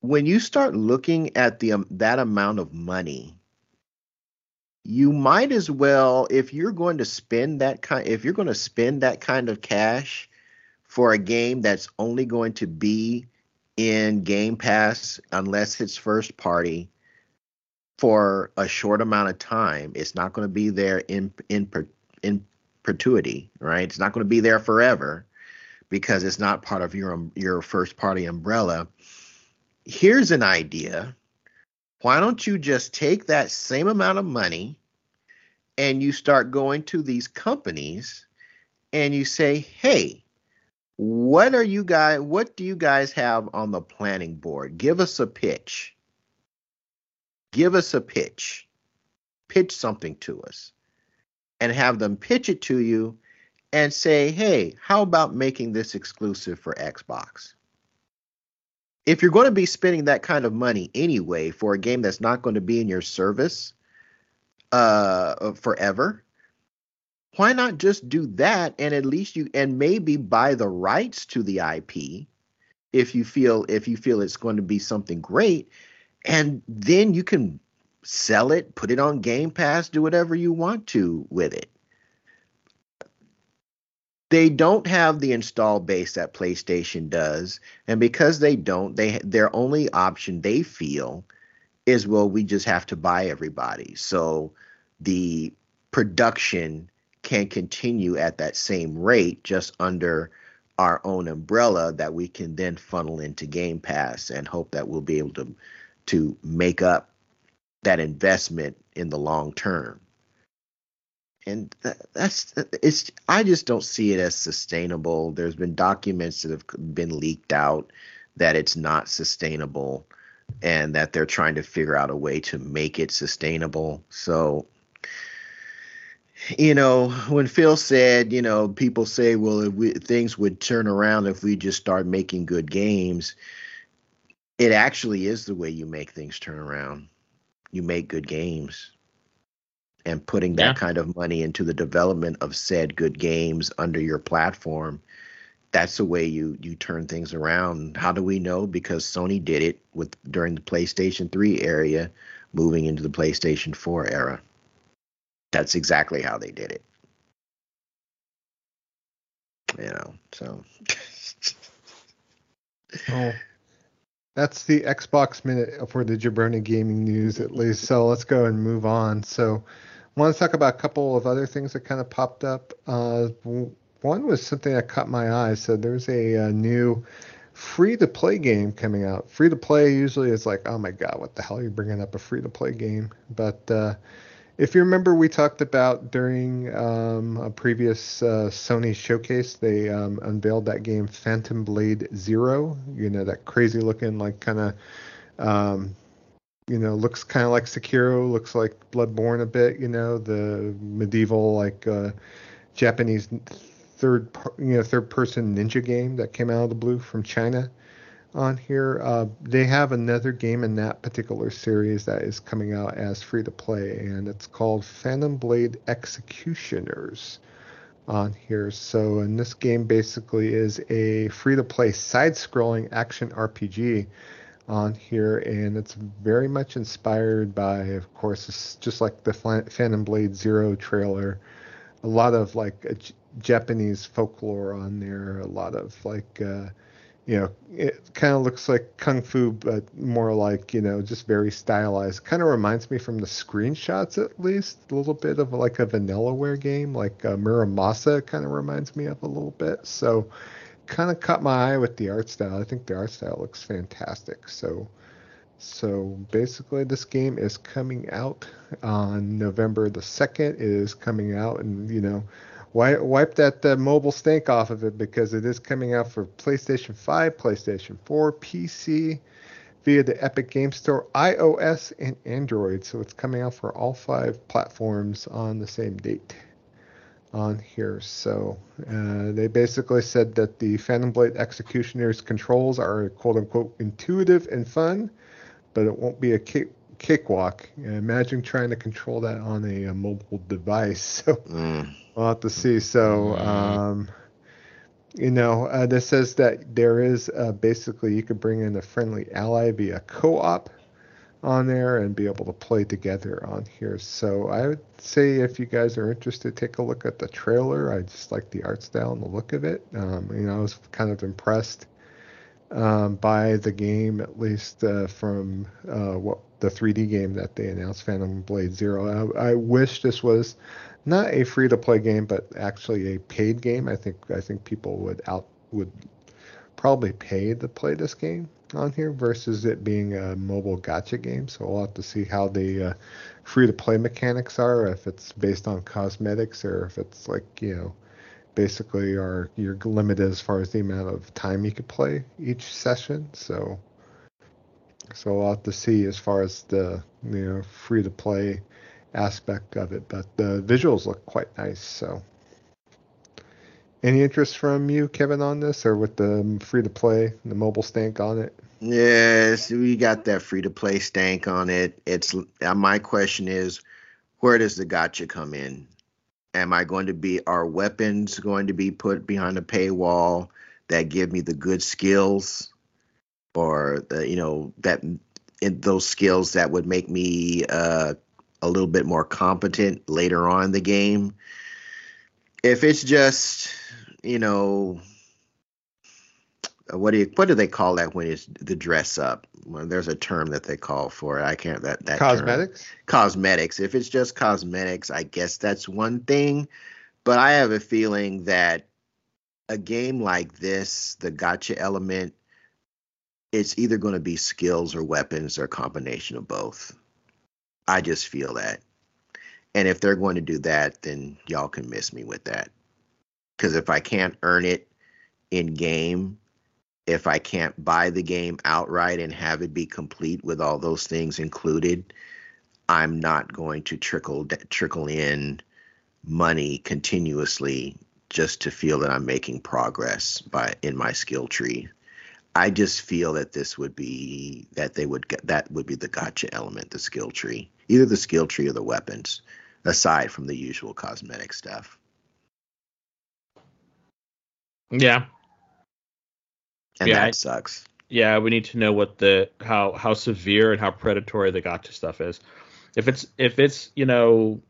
When you start looking at the um, that amount of money, you might as well if you're going to spend that kind if you're going to spend that kind of cash for a game that's only going to be in Game Pass unless it's first party for a short amount of time. It's not going to be there in in in perpetuity, right? It's not going to be there forever because it's not part of your um, your first party umbrella. Here's an idea. Why don't you just take that same amount of money and you start going to these companies and you say, "Hey, what are you guys what do you guys have on the planning board? Give us a pitch. Give us a pitch. Pitch something to us." And have them pitch it to you and say, hey, how about making this exclusive for Xbox? If you're going to be spending that kind of money anyway for a game that's not going to be in your service uh, forever, why not just do that and at least you and maybe buy the rights to the IP if you feel if you feel it's going to be something great and then you can sell it, put it on Game Pass, do whatever you want to with it. They don't have the install base that PlayStation does, and because they don't, they their only option they feel is well, we just have to buy everybody. So the production can continue at that same rate, just under our own umbrella that we can then funnel into Game Pass and hope that we'll be able to to make up that investment in the long term. And that's it's I just don't see it as sustainable. There's been documents that have been leaked out that it's not sustainable and that they're trying to figure out a way to make it sustainable. So you know, when Phil said, you know, people say, well, if we, things would turn around if we just start making good games. It actually is the way you make things turn around. You make good games. And putting that yeah. kind of money into the development of said good games under your platform, that's the way you you turn things around. How do we know? Because Sony did it with during the PlayStation 3 area, moving into the PlayStation 4 era. That's exactly how they did it. You know, so. oh, that's the Xbox minute for the Jabroni gaming news, at least. So let's go and move on. So, I want to talk about a couple of other things that kind of popped up. Uh, one was something that caught my eye. So there's a, a new free to play game coming out. Free to play usually is like, oh my god, what the hell are you bringing up a free to play game? But uh, if you remember, we talked about during um, a previous uh, Sony showcase, they um, unveiled that game Phantom Blade Zero. You know, that crazy looking, like kind of, um, you know, looks kind of like Sekiro, looks like Bloodborne a bit. You know, the medieval like uh, Japanese third, you know, third person ninja game that came out of the blue from China on here. Uh, they have another game in that particular series that is coming out as free to play, and it's called Phantom Blade Executioners on here. So, and this game basically is a free to play side scrolling action RPG on here, and it's very much inspired by, of course, just like the Phantom Blade Zero trailer. A lot of like Japanese folklore on there, a lot of like uh, you know, it kind of looks like kung fu, but more like you know, just very stylized. Kind of reminds me from the screenshots, at least, a little bit of like a Vanillaware game, like uh, Muramasa. Kind of reminds me of a little bit. So, kind of caught my eye with the art style. I think the art style looks fantastic. So, so basically, this game is coming out on November the second. It is coming out, and you know wipe that uh, mobile stank off of it because it is coming out for PlayStation 5, PlayStation 4, PC via the Epic Game Store, iOS, and Android. So it's coming out for all five platforms on the same date on here. So uh, they basically said that the Phantom Blade Executioner's controls are quote unquote intuitive and fun, but it won't be a cake, cakewalk. Imagine trying to control that on a, a mobile device. So. Mm We'll have to see. So, mm-hmm. um, you know, uh, this says that there is uh, basically you could bring in a friendly ally via co-op on there and be able to play together on here. So I would say if you guys are interested, take a look at the trailer. I just like the art style and the look of it. Um, you know, I was kind of impressed um, by the game, at least uh, from uh, what the 3D game that they announced, Phantom Blade Zero. I, I wish this was not a free to play game, but actually a paid game. I think I think people would out would probably pay to play this game on here versus it being a mobile gacha game. So we'll have to see how the uh, free to play mechanics are, if it's based on cosmetics or if it's like you know basically are you're limited as far as the amount of time you could play each session. So so we'll have to see as far as the you know free to play aspect of it, but the visuals look quite nice. So, any interest from you, Kevin, on this, or with the free to play, the mobile stank on it? Yes, we got that free to play stank on it. It's uh, my question is, where does the gacha come in? Am I going to be are weapons going to be put behind a paywall that give me the good skills, or the, you know that those skills that would make me uh, a little bit more competent later on in the game. If it's just, you know, what do you what do they call that when it's the dress up? Well, there's a term that they call for it. I can't that that cosmetics. Term. Cosmetics. If it's just cosmetics, I guess that's one thing. But I have a feeling that a game like this, the gacha element, it's either going to be skills or weapons or a combination of both. I just feel that. And if they're going to do that, then y'all can miss me with that. Because if I can't earn it in game, if I can't buy the game outright and have it be complete with all those things included, I'm not going to trickle trickle in money continuously just to feel that I'm making progress by in my skill tree. I just feel that this would be that they would get that would be the gacha element, the skill tree, either the skill tree or the weapons, aside from the usual cosmetic stuff. Yeah. And yeah, that I, sucks. Yeah, we need to know what the how how severe and how predatory the gacha stuff is. If it's if it's you know,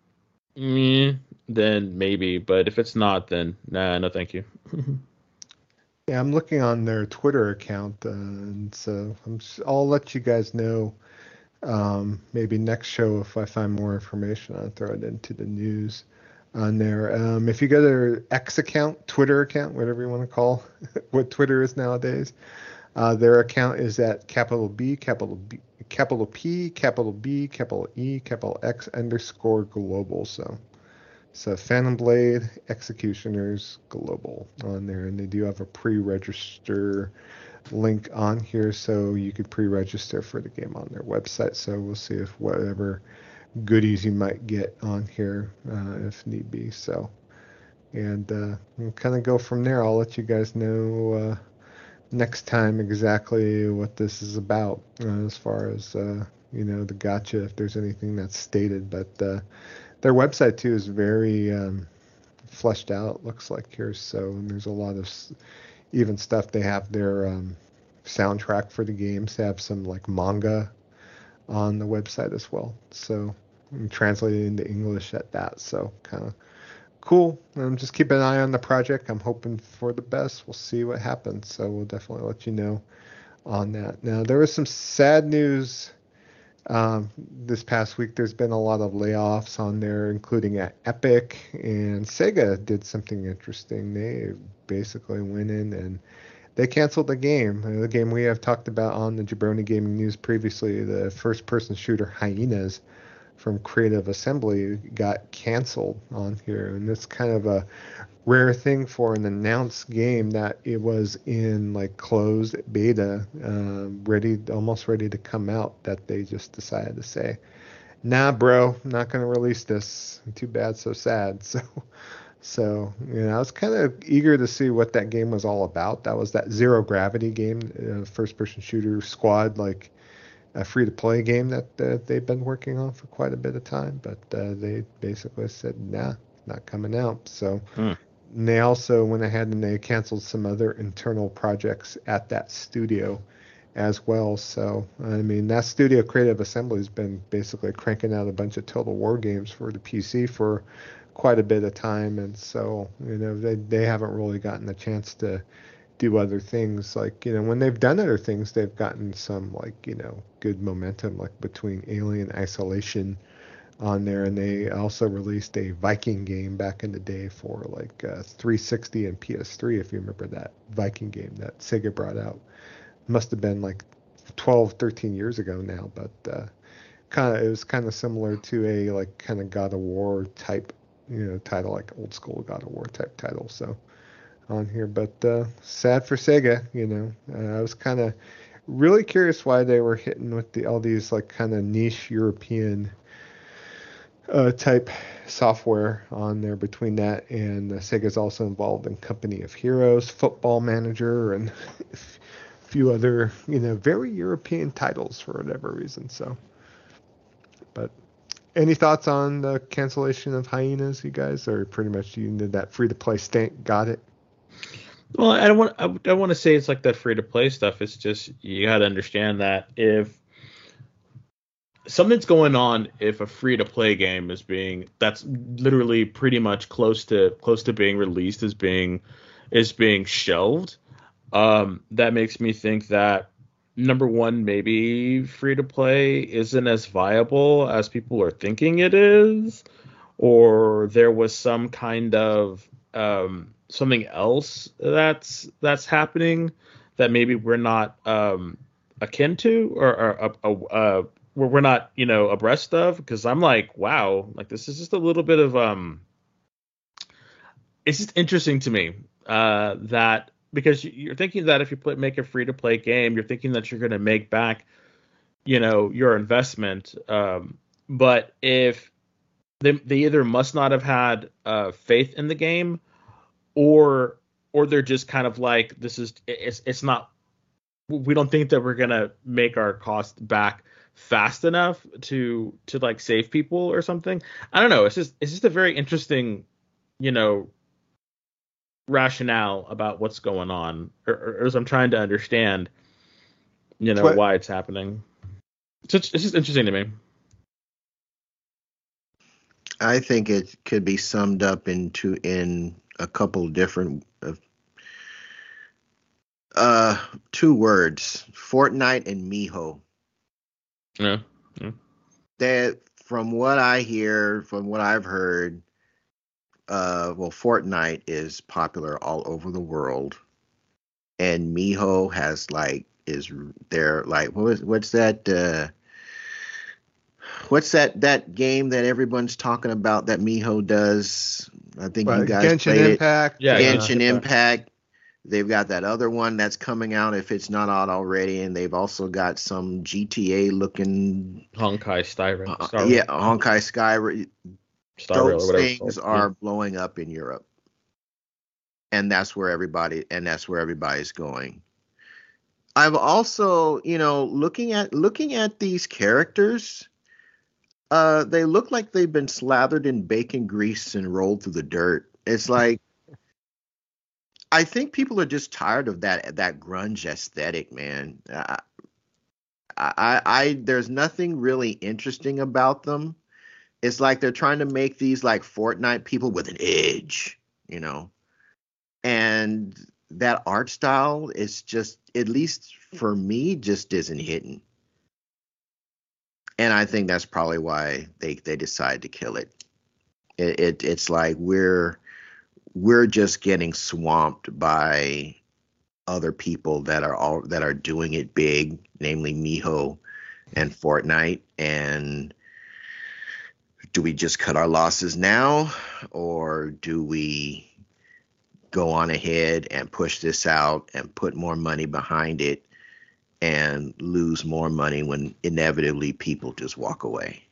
mm, then maybe, but if it's not, then nah, no, thank you. Yeah, I'm looking on their Twitter account, uh, and so I'm just, I'll let you guys know um, maybe next show if I find more information. I'll throw it into the news on there. Um, if you go to their X account, Twitter account, whatever you want to call what Twitter is nowadays, uh, their account is at capital B, capital B, capital P, capital B, capital E, capital X underscore global. So so Phantom Blade Executioners Global on there, and they do have a pre-register link on here, so you could pre-register for the game on their website. So we'll see if whatever goodies you might get on here, uh, if need be. So, and uh, we'll kind of go from there. I'll let you guys know uh, next time exactly what this is about, uh, as far as uh, you know the gacha. If there's anything that's stated, but uh, their website too is very um, fleshed out. Looks like here, so there's a lot of even stuff. They have their um, soundtrack for the games. They have some like manga on the website as well. So translated into English at that. So kind of cool. Um, just keep an eye on the project. I'm hoping for the best. We'll see what happens. So we'll definitely let you know on that. Now there was some sad news um, this past week, there's been a lot of layoffs on there, including at Epic and Sega did something interesting. They basically went in and they canceled the game. Uh, the game we have talked about on the Jabroni Gaming News previously, the first-person shooter Hyenas from Creative Assembly got canceled on here, and it's kind of a rare thing for an announced game that it was in like closed beta, uh, ready, almost ready to come out, that they just decided to say, "Nah, bro, not gonna release this. Too bad, so sad." So, so you know, I was kind of eager to see what that game was all about. That was that zero gravity game, uh, first-person shooter squad, like a free-to-play game that uh, they've been working on for quite a bit of time. But uh, they basically said, "Nah." Not coming out. So hmm and they also went ahead and they canceled some other internal projects at that studio as well. So, I mean, that studio Creative Assembly has been basically cranking out a bunch of Total War games for the PC for quite a bit of time. And so, you know, they, they haven't really gotten a chance to do other things. Like, you know, when they've done other things, they've gotten some, like, you know, good momentum, like between Alien Isolation on there, and they also released a Viking game back in the day for like uh, 360 and PS3. If you remember that Viking game that Sega brought out, must have been like 12, 13 years ago now, but uh, kind of it was kind of similar to a like kind of God of War type, you know, title like old school God of War type title. So on here, but uh, sad for Sega, you know. Uh, I was kind of really curious why they were hitting with the all these like kind of niche European uh, type software on there between that and uh, Sega's also involved in Company of Heroes, Football Manager, and a few other you know very European titles for whatever reason. So, but any thoughts on the cancellation of Hyenas, you guys, or pretty much you did that free to play stank got it? Well, I don't want I don't want to say it's like that free to play stuff. It's just you got to understand that if something's going on if a free to play game is being that's literally pretty much close to close to being released is being is being shelved. Um, that makes me think that number one, maybe free to play isn't as viable as people are thinking it is, or there was some kind of um, something else that's that's happening that maybe we're not um, akin to or, or uh, uh, we're not you know abreast of because I'm like wow like this is just a little bit of um it's just interesting to me uh, that because you're thinking that if you play, make a free to play game, you're thinking that you're going to make back, you know, your investment. Um, but if they, they either must not have had uh, faith in the game, or or they're just kind of like this is it's it's not we don't think that we're gonna make our cost back fast enough to to like save people or something. I don't know. It's just it's just a very interesting, you know, rationale about what's going on, or, or as I'm trying to understand, you know, what? why it's happening. It's just, it's just interesting to me. I think it could be summed up into in a couple different uh, uh two words: Fortnite and Miho. Yeah. yeah. That from what I hear, from what I've heard, uh, well, Fortnite is popular all over the world, and Miho has like is there like what is what's that? Uh, what's that that game that everyone's talking about that Miho does? I think right. you guys Genshin played Impact. it. Yeah, Genshin yeah. Impact. They've got that other one that's coming out if it's not out already, and they've also got some GTA looking Honkai Star. Uh, yeah, Honkai Sky. Star Those things are blowing up in Europe, and that's where everybody and that's where everybody's going. I've also, you know, looking at looking at these characters, uh, they look like they've been slathered in bacon grease and rolled through the dirt. It's like I think people are just tired of that that grunge aesthetic, man. I, I, I there's nothing really interesting about them it's like they're trying to make these like Fortnite people with an edge, you know. And that art style is just at least for me just isn't hitting. And I think that's probably why they they decide to kill it. It, it it's like we're we're just getting swamped by other people that are all that are doing it big, namely Miho and Fortnite. And do we just cut our losses now or do we go on ahead and push this out and put more money behind it and lose more money when inevitably people just walk away?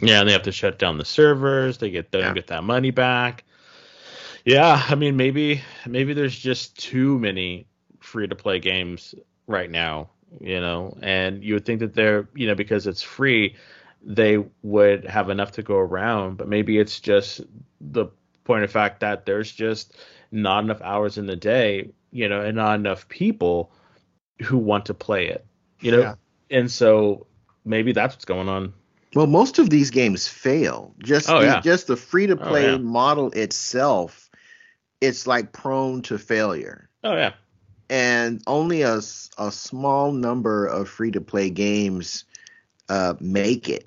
Yeah and they have to shut down the servers they get don't yeah. get that money back yeah i mean maybe maybe there's just too many free to play games right now you know and you would think that they're you know because it's free they would have enough to go around. But maybe it's just the point of fact that there's just not enough hours in the day, you know, and not enough people who want to play it, you know. Yeah. And so maybe that's what's going on. Well, most of these games fail. Just oh, the, yeah. just the free to play oh, yeah. model itself, it's like prone to failure. Oh yeah. And only a, a small number of free to play games uh, make it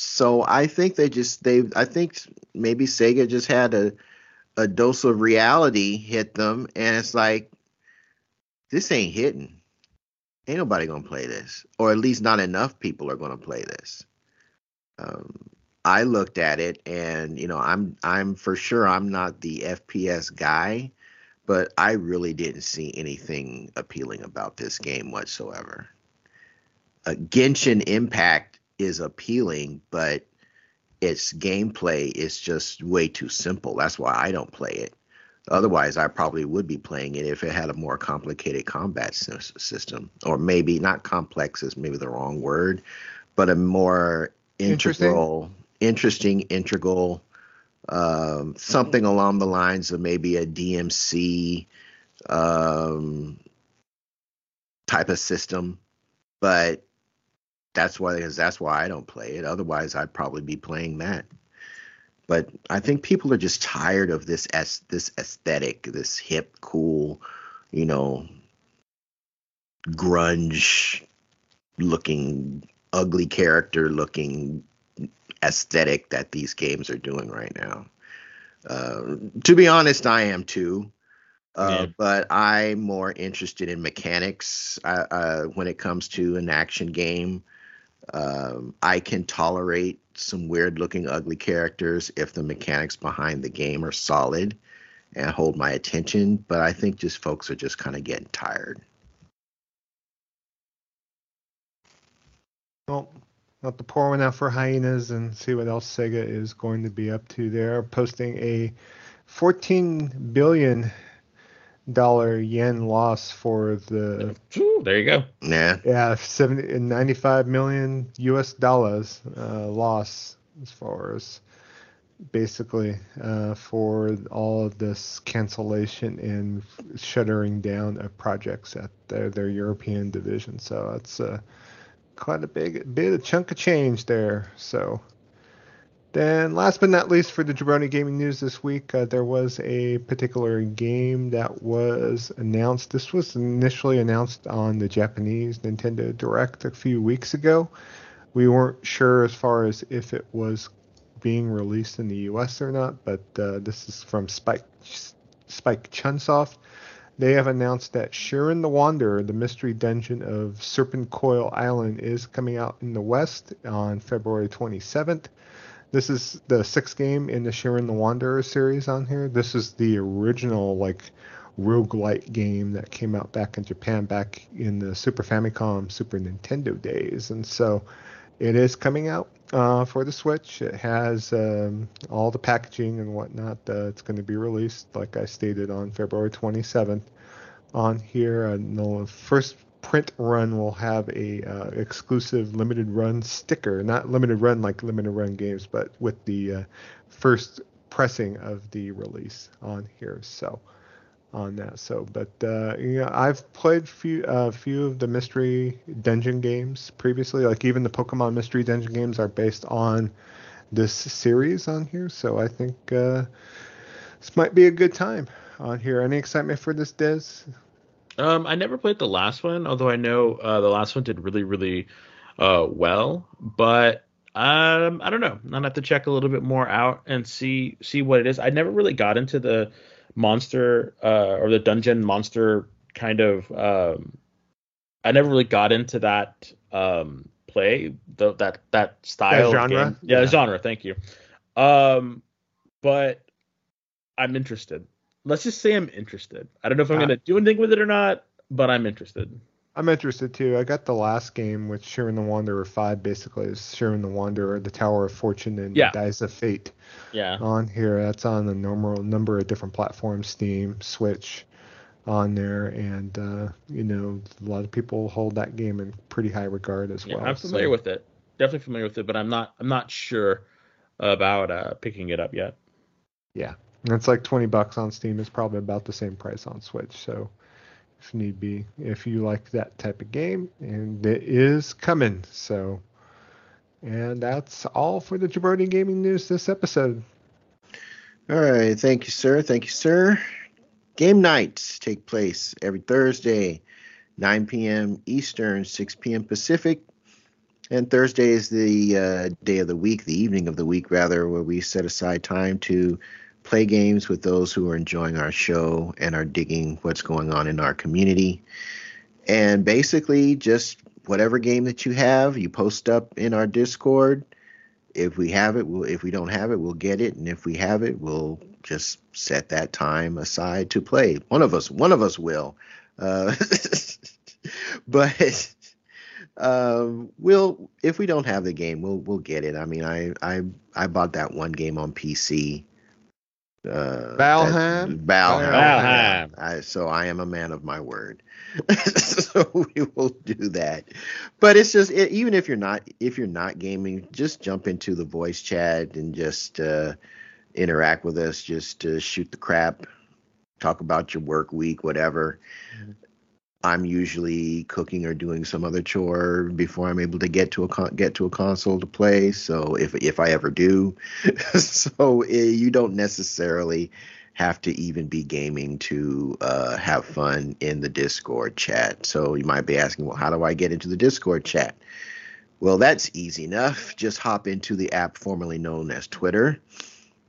so I think they just they I think maybe Sega just had a a dose of reality hit them, and it's like this ain't hitting. Ain't nobody gonna play this, or at least not enough people are gonna play this. Um, I looked at it, and you know, I'm I'm for sure I'm not the FPS guy, but I really didn't see anything appealing about this game whatsoever. Uh, Genshin Impact is appealing, but its gameplay is just way too simple. That's why I don't play it. Otherwise, I probably would be playing it if it had a more complicated combat system, or maybe not complex is maybe the wrong word, but a more integral, interesting, integral, um, something along the lines of maybe a DMC um, type of system. But that's why because that's why I don't play it. Otherwise, I'd probably be playing that. But I think people are just tired of this as this aesthetic, this hip, cool, you know, grunge looking, ugly character looking aesthetic that these games are doing right now. Uh, to be honest, I am too. Uh, yeah. But I'm more interested in mechanics uh, uh, when it comes to an action game. Um, I can tolerate some weird looking, ugly characters if the mechanics behind the game are solid and hold my attention. But I think just folks are just kind of getting tired. Well, I'll have to pour one out for hyenas and see what else Sega is going to be up to. They're posting a 14 billion dollar yen loss for the. Ooh, there you go. Yeah. Yeah, 70 95 million U.S. dollars uh, loss as far as basically uh, for all of this cancellation and shuttering down of projects at their, their European division. So it's uh, quite a big bit of chunk of change there. So then, last but not least, for the Jabroni Gaming News this week, uh, there was a particular game that was announced. This was initially announced on the Japanese Nintendo Direct a few weeks ago. We weren't sure as far as if it was being released in the US or not, but uh, this is from Spike Spike Chunsoft. They have announced that Shiren the Wanderer, the mystery dungeon of Serpent Coil Island, is coming out in the West on February 27th. This is the sixth game in the Shiren the Wanderer series on here. This is the original like roguelite game that came out back in Japan back in the Super Famicom, Super Nintendo days. And so it is coming out uh, for the Switch. It has um, all the packaging and whatnot. Uh, it's going to be released, like I stated, on February 27th on here. Uh, the first print run will have a uh, exclusive limited run sticker, not limited run like limited run games, but with the uh, first pressing of the release on here. So on that. So, but uh, yeah, I've played few a uh, few of the mystery dungeon games previously. Like even the Pokemon mystery dungeon games are based on this series on here. So I think uh, this might be a good time on here. Any excitement for this, Des? Um, I never played the last one, although I know uh, the last one did really, really uh, well. But um, I don't know. I'll have to check a little bit more out and see see what it is. I never really got into the monster uh, or the dungeon monster kind of. Um, I never really got into that um, play, the, that that style that genre. Yeah, yeah, genre. Thank you. Um, but I'm interested let's just say I'm interested. I don't know if I'm uh, going to do anything with it or not, but I'm interested. I'm interested too. I got the last game with Shiren the Wanderer 5 basically is Shiren the Wanderer, the Tower of Fortune and yeah. Dice of Fate. Yeah. On here. That's on a normal number of different platforms, Steam, Switch on there and uh, you know, a lot of people hold that game in pretty high regard as yeah, well. I'm familiar so. with it. Definitely familiar with it, but I'm not I'm not sure about uh, picking it up yet. Yeah. And It's like 20 bucks on Steam. It's probably about the same price on Switch. So, if need be, if you like that type of game, and it is coming. So, and that's all for the Jabroni Gaming News this episode. All right. Thank you, sir. Thank you, sir. Game nights take place every Thursday, 9 p.m. Eastern, 6 p.m. Pacific. And Thursday is the uh, day of the week, the evening of the week, rather, where we set aside time to play games with those who are enjoying our show and are digging what's going on in our community. And basically, just whatever game that you have, you post up in our Discord. If we have it, we'll, if we don't have it, we'll get it, and if we have it, we'll just set that time aside to play. One of us, one of us will. Uh, but um, we'll if we don't have the game, we'll we'll get it. I mean, I I I bought that one game on PC uh, Valheim. Valheim. Valheim. I, so I am a man of my word. so we will do that. But it's just it, even if you're not if you're not gaming, just jump into the voice chat and just uh, interact with us. Just uh, shoot the crap, talk about your work week, whatever. I'm usually cooking or doing some other chore before I'm able to get to a con- get to a console to play. So if if I ever do, so uh, you don't necessarily have to even be gaming to uh, have fun in the Discord chat. So you might be asking, well, how do I get into the Discord chat? Well, that's easy enough. Just hop into the app formerly known as Twitter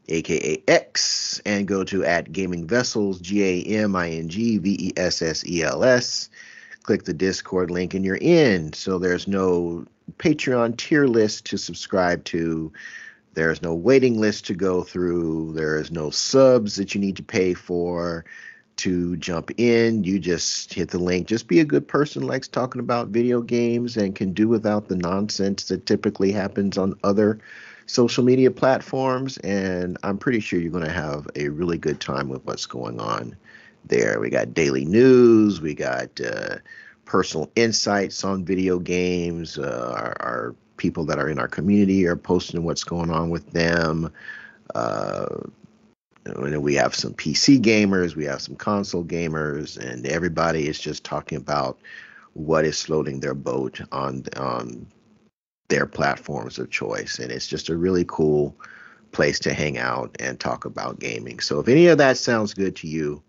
aka X, and go to at Gaming Vessels, G A M I N G V E S S E L S. Click the Discord link and you're in. So there's no Patreon tier list to subscribe to. There's no waiting list to go through. There is no subs that you need to pay for to jump in. You just hit the link. Just be a good person, likes talking about video games, and can do without the nonsense that typically happens on other social media platforms, and I'm pretty sure you're going to have a really good time with what's going on there. We got daily news, we got uh, personal insights on video games. Uh, our, our, people that are in our community are posting what's going on with them. Uh, we have some PC gamers, we have some console gamers, and everybody is just talking about what is floating their boat on on their platforms of choice. And it's just a really cool place to hang out and talk about gaming. So if any of that sounds good to you,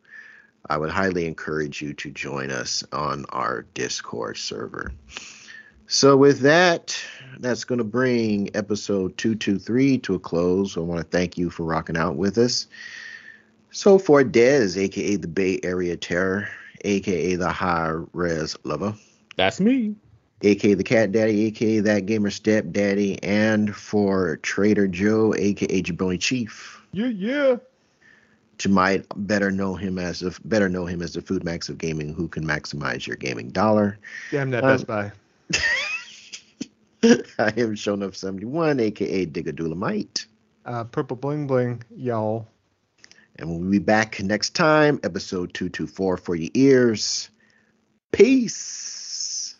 I would highly encourage you to join us on our Discord server. So with that, that's going to bring episode 223 to a close. I want to thank you for rocking out with us. So for Dez, aka the Bay Area Terror, aka the High Res Lover. That's me aka the Cat Daddy, aka that gamer step daddy, and for Trader Joe, aka Jabroni Chief. Yeah, yeah. To might better know him as a better know him as the Food Max of gaming, who can maximize your gaming dollar. Damn that um, Best Buy. I am shown up 71, aka Digga Uh, purple bling bling, y'all. And we'll be back next time, episode 224 for your ears. Peace.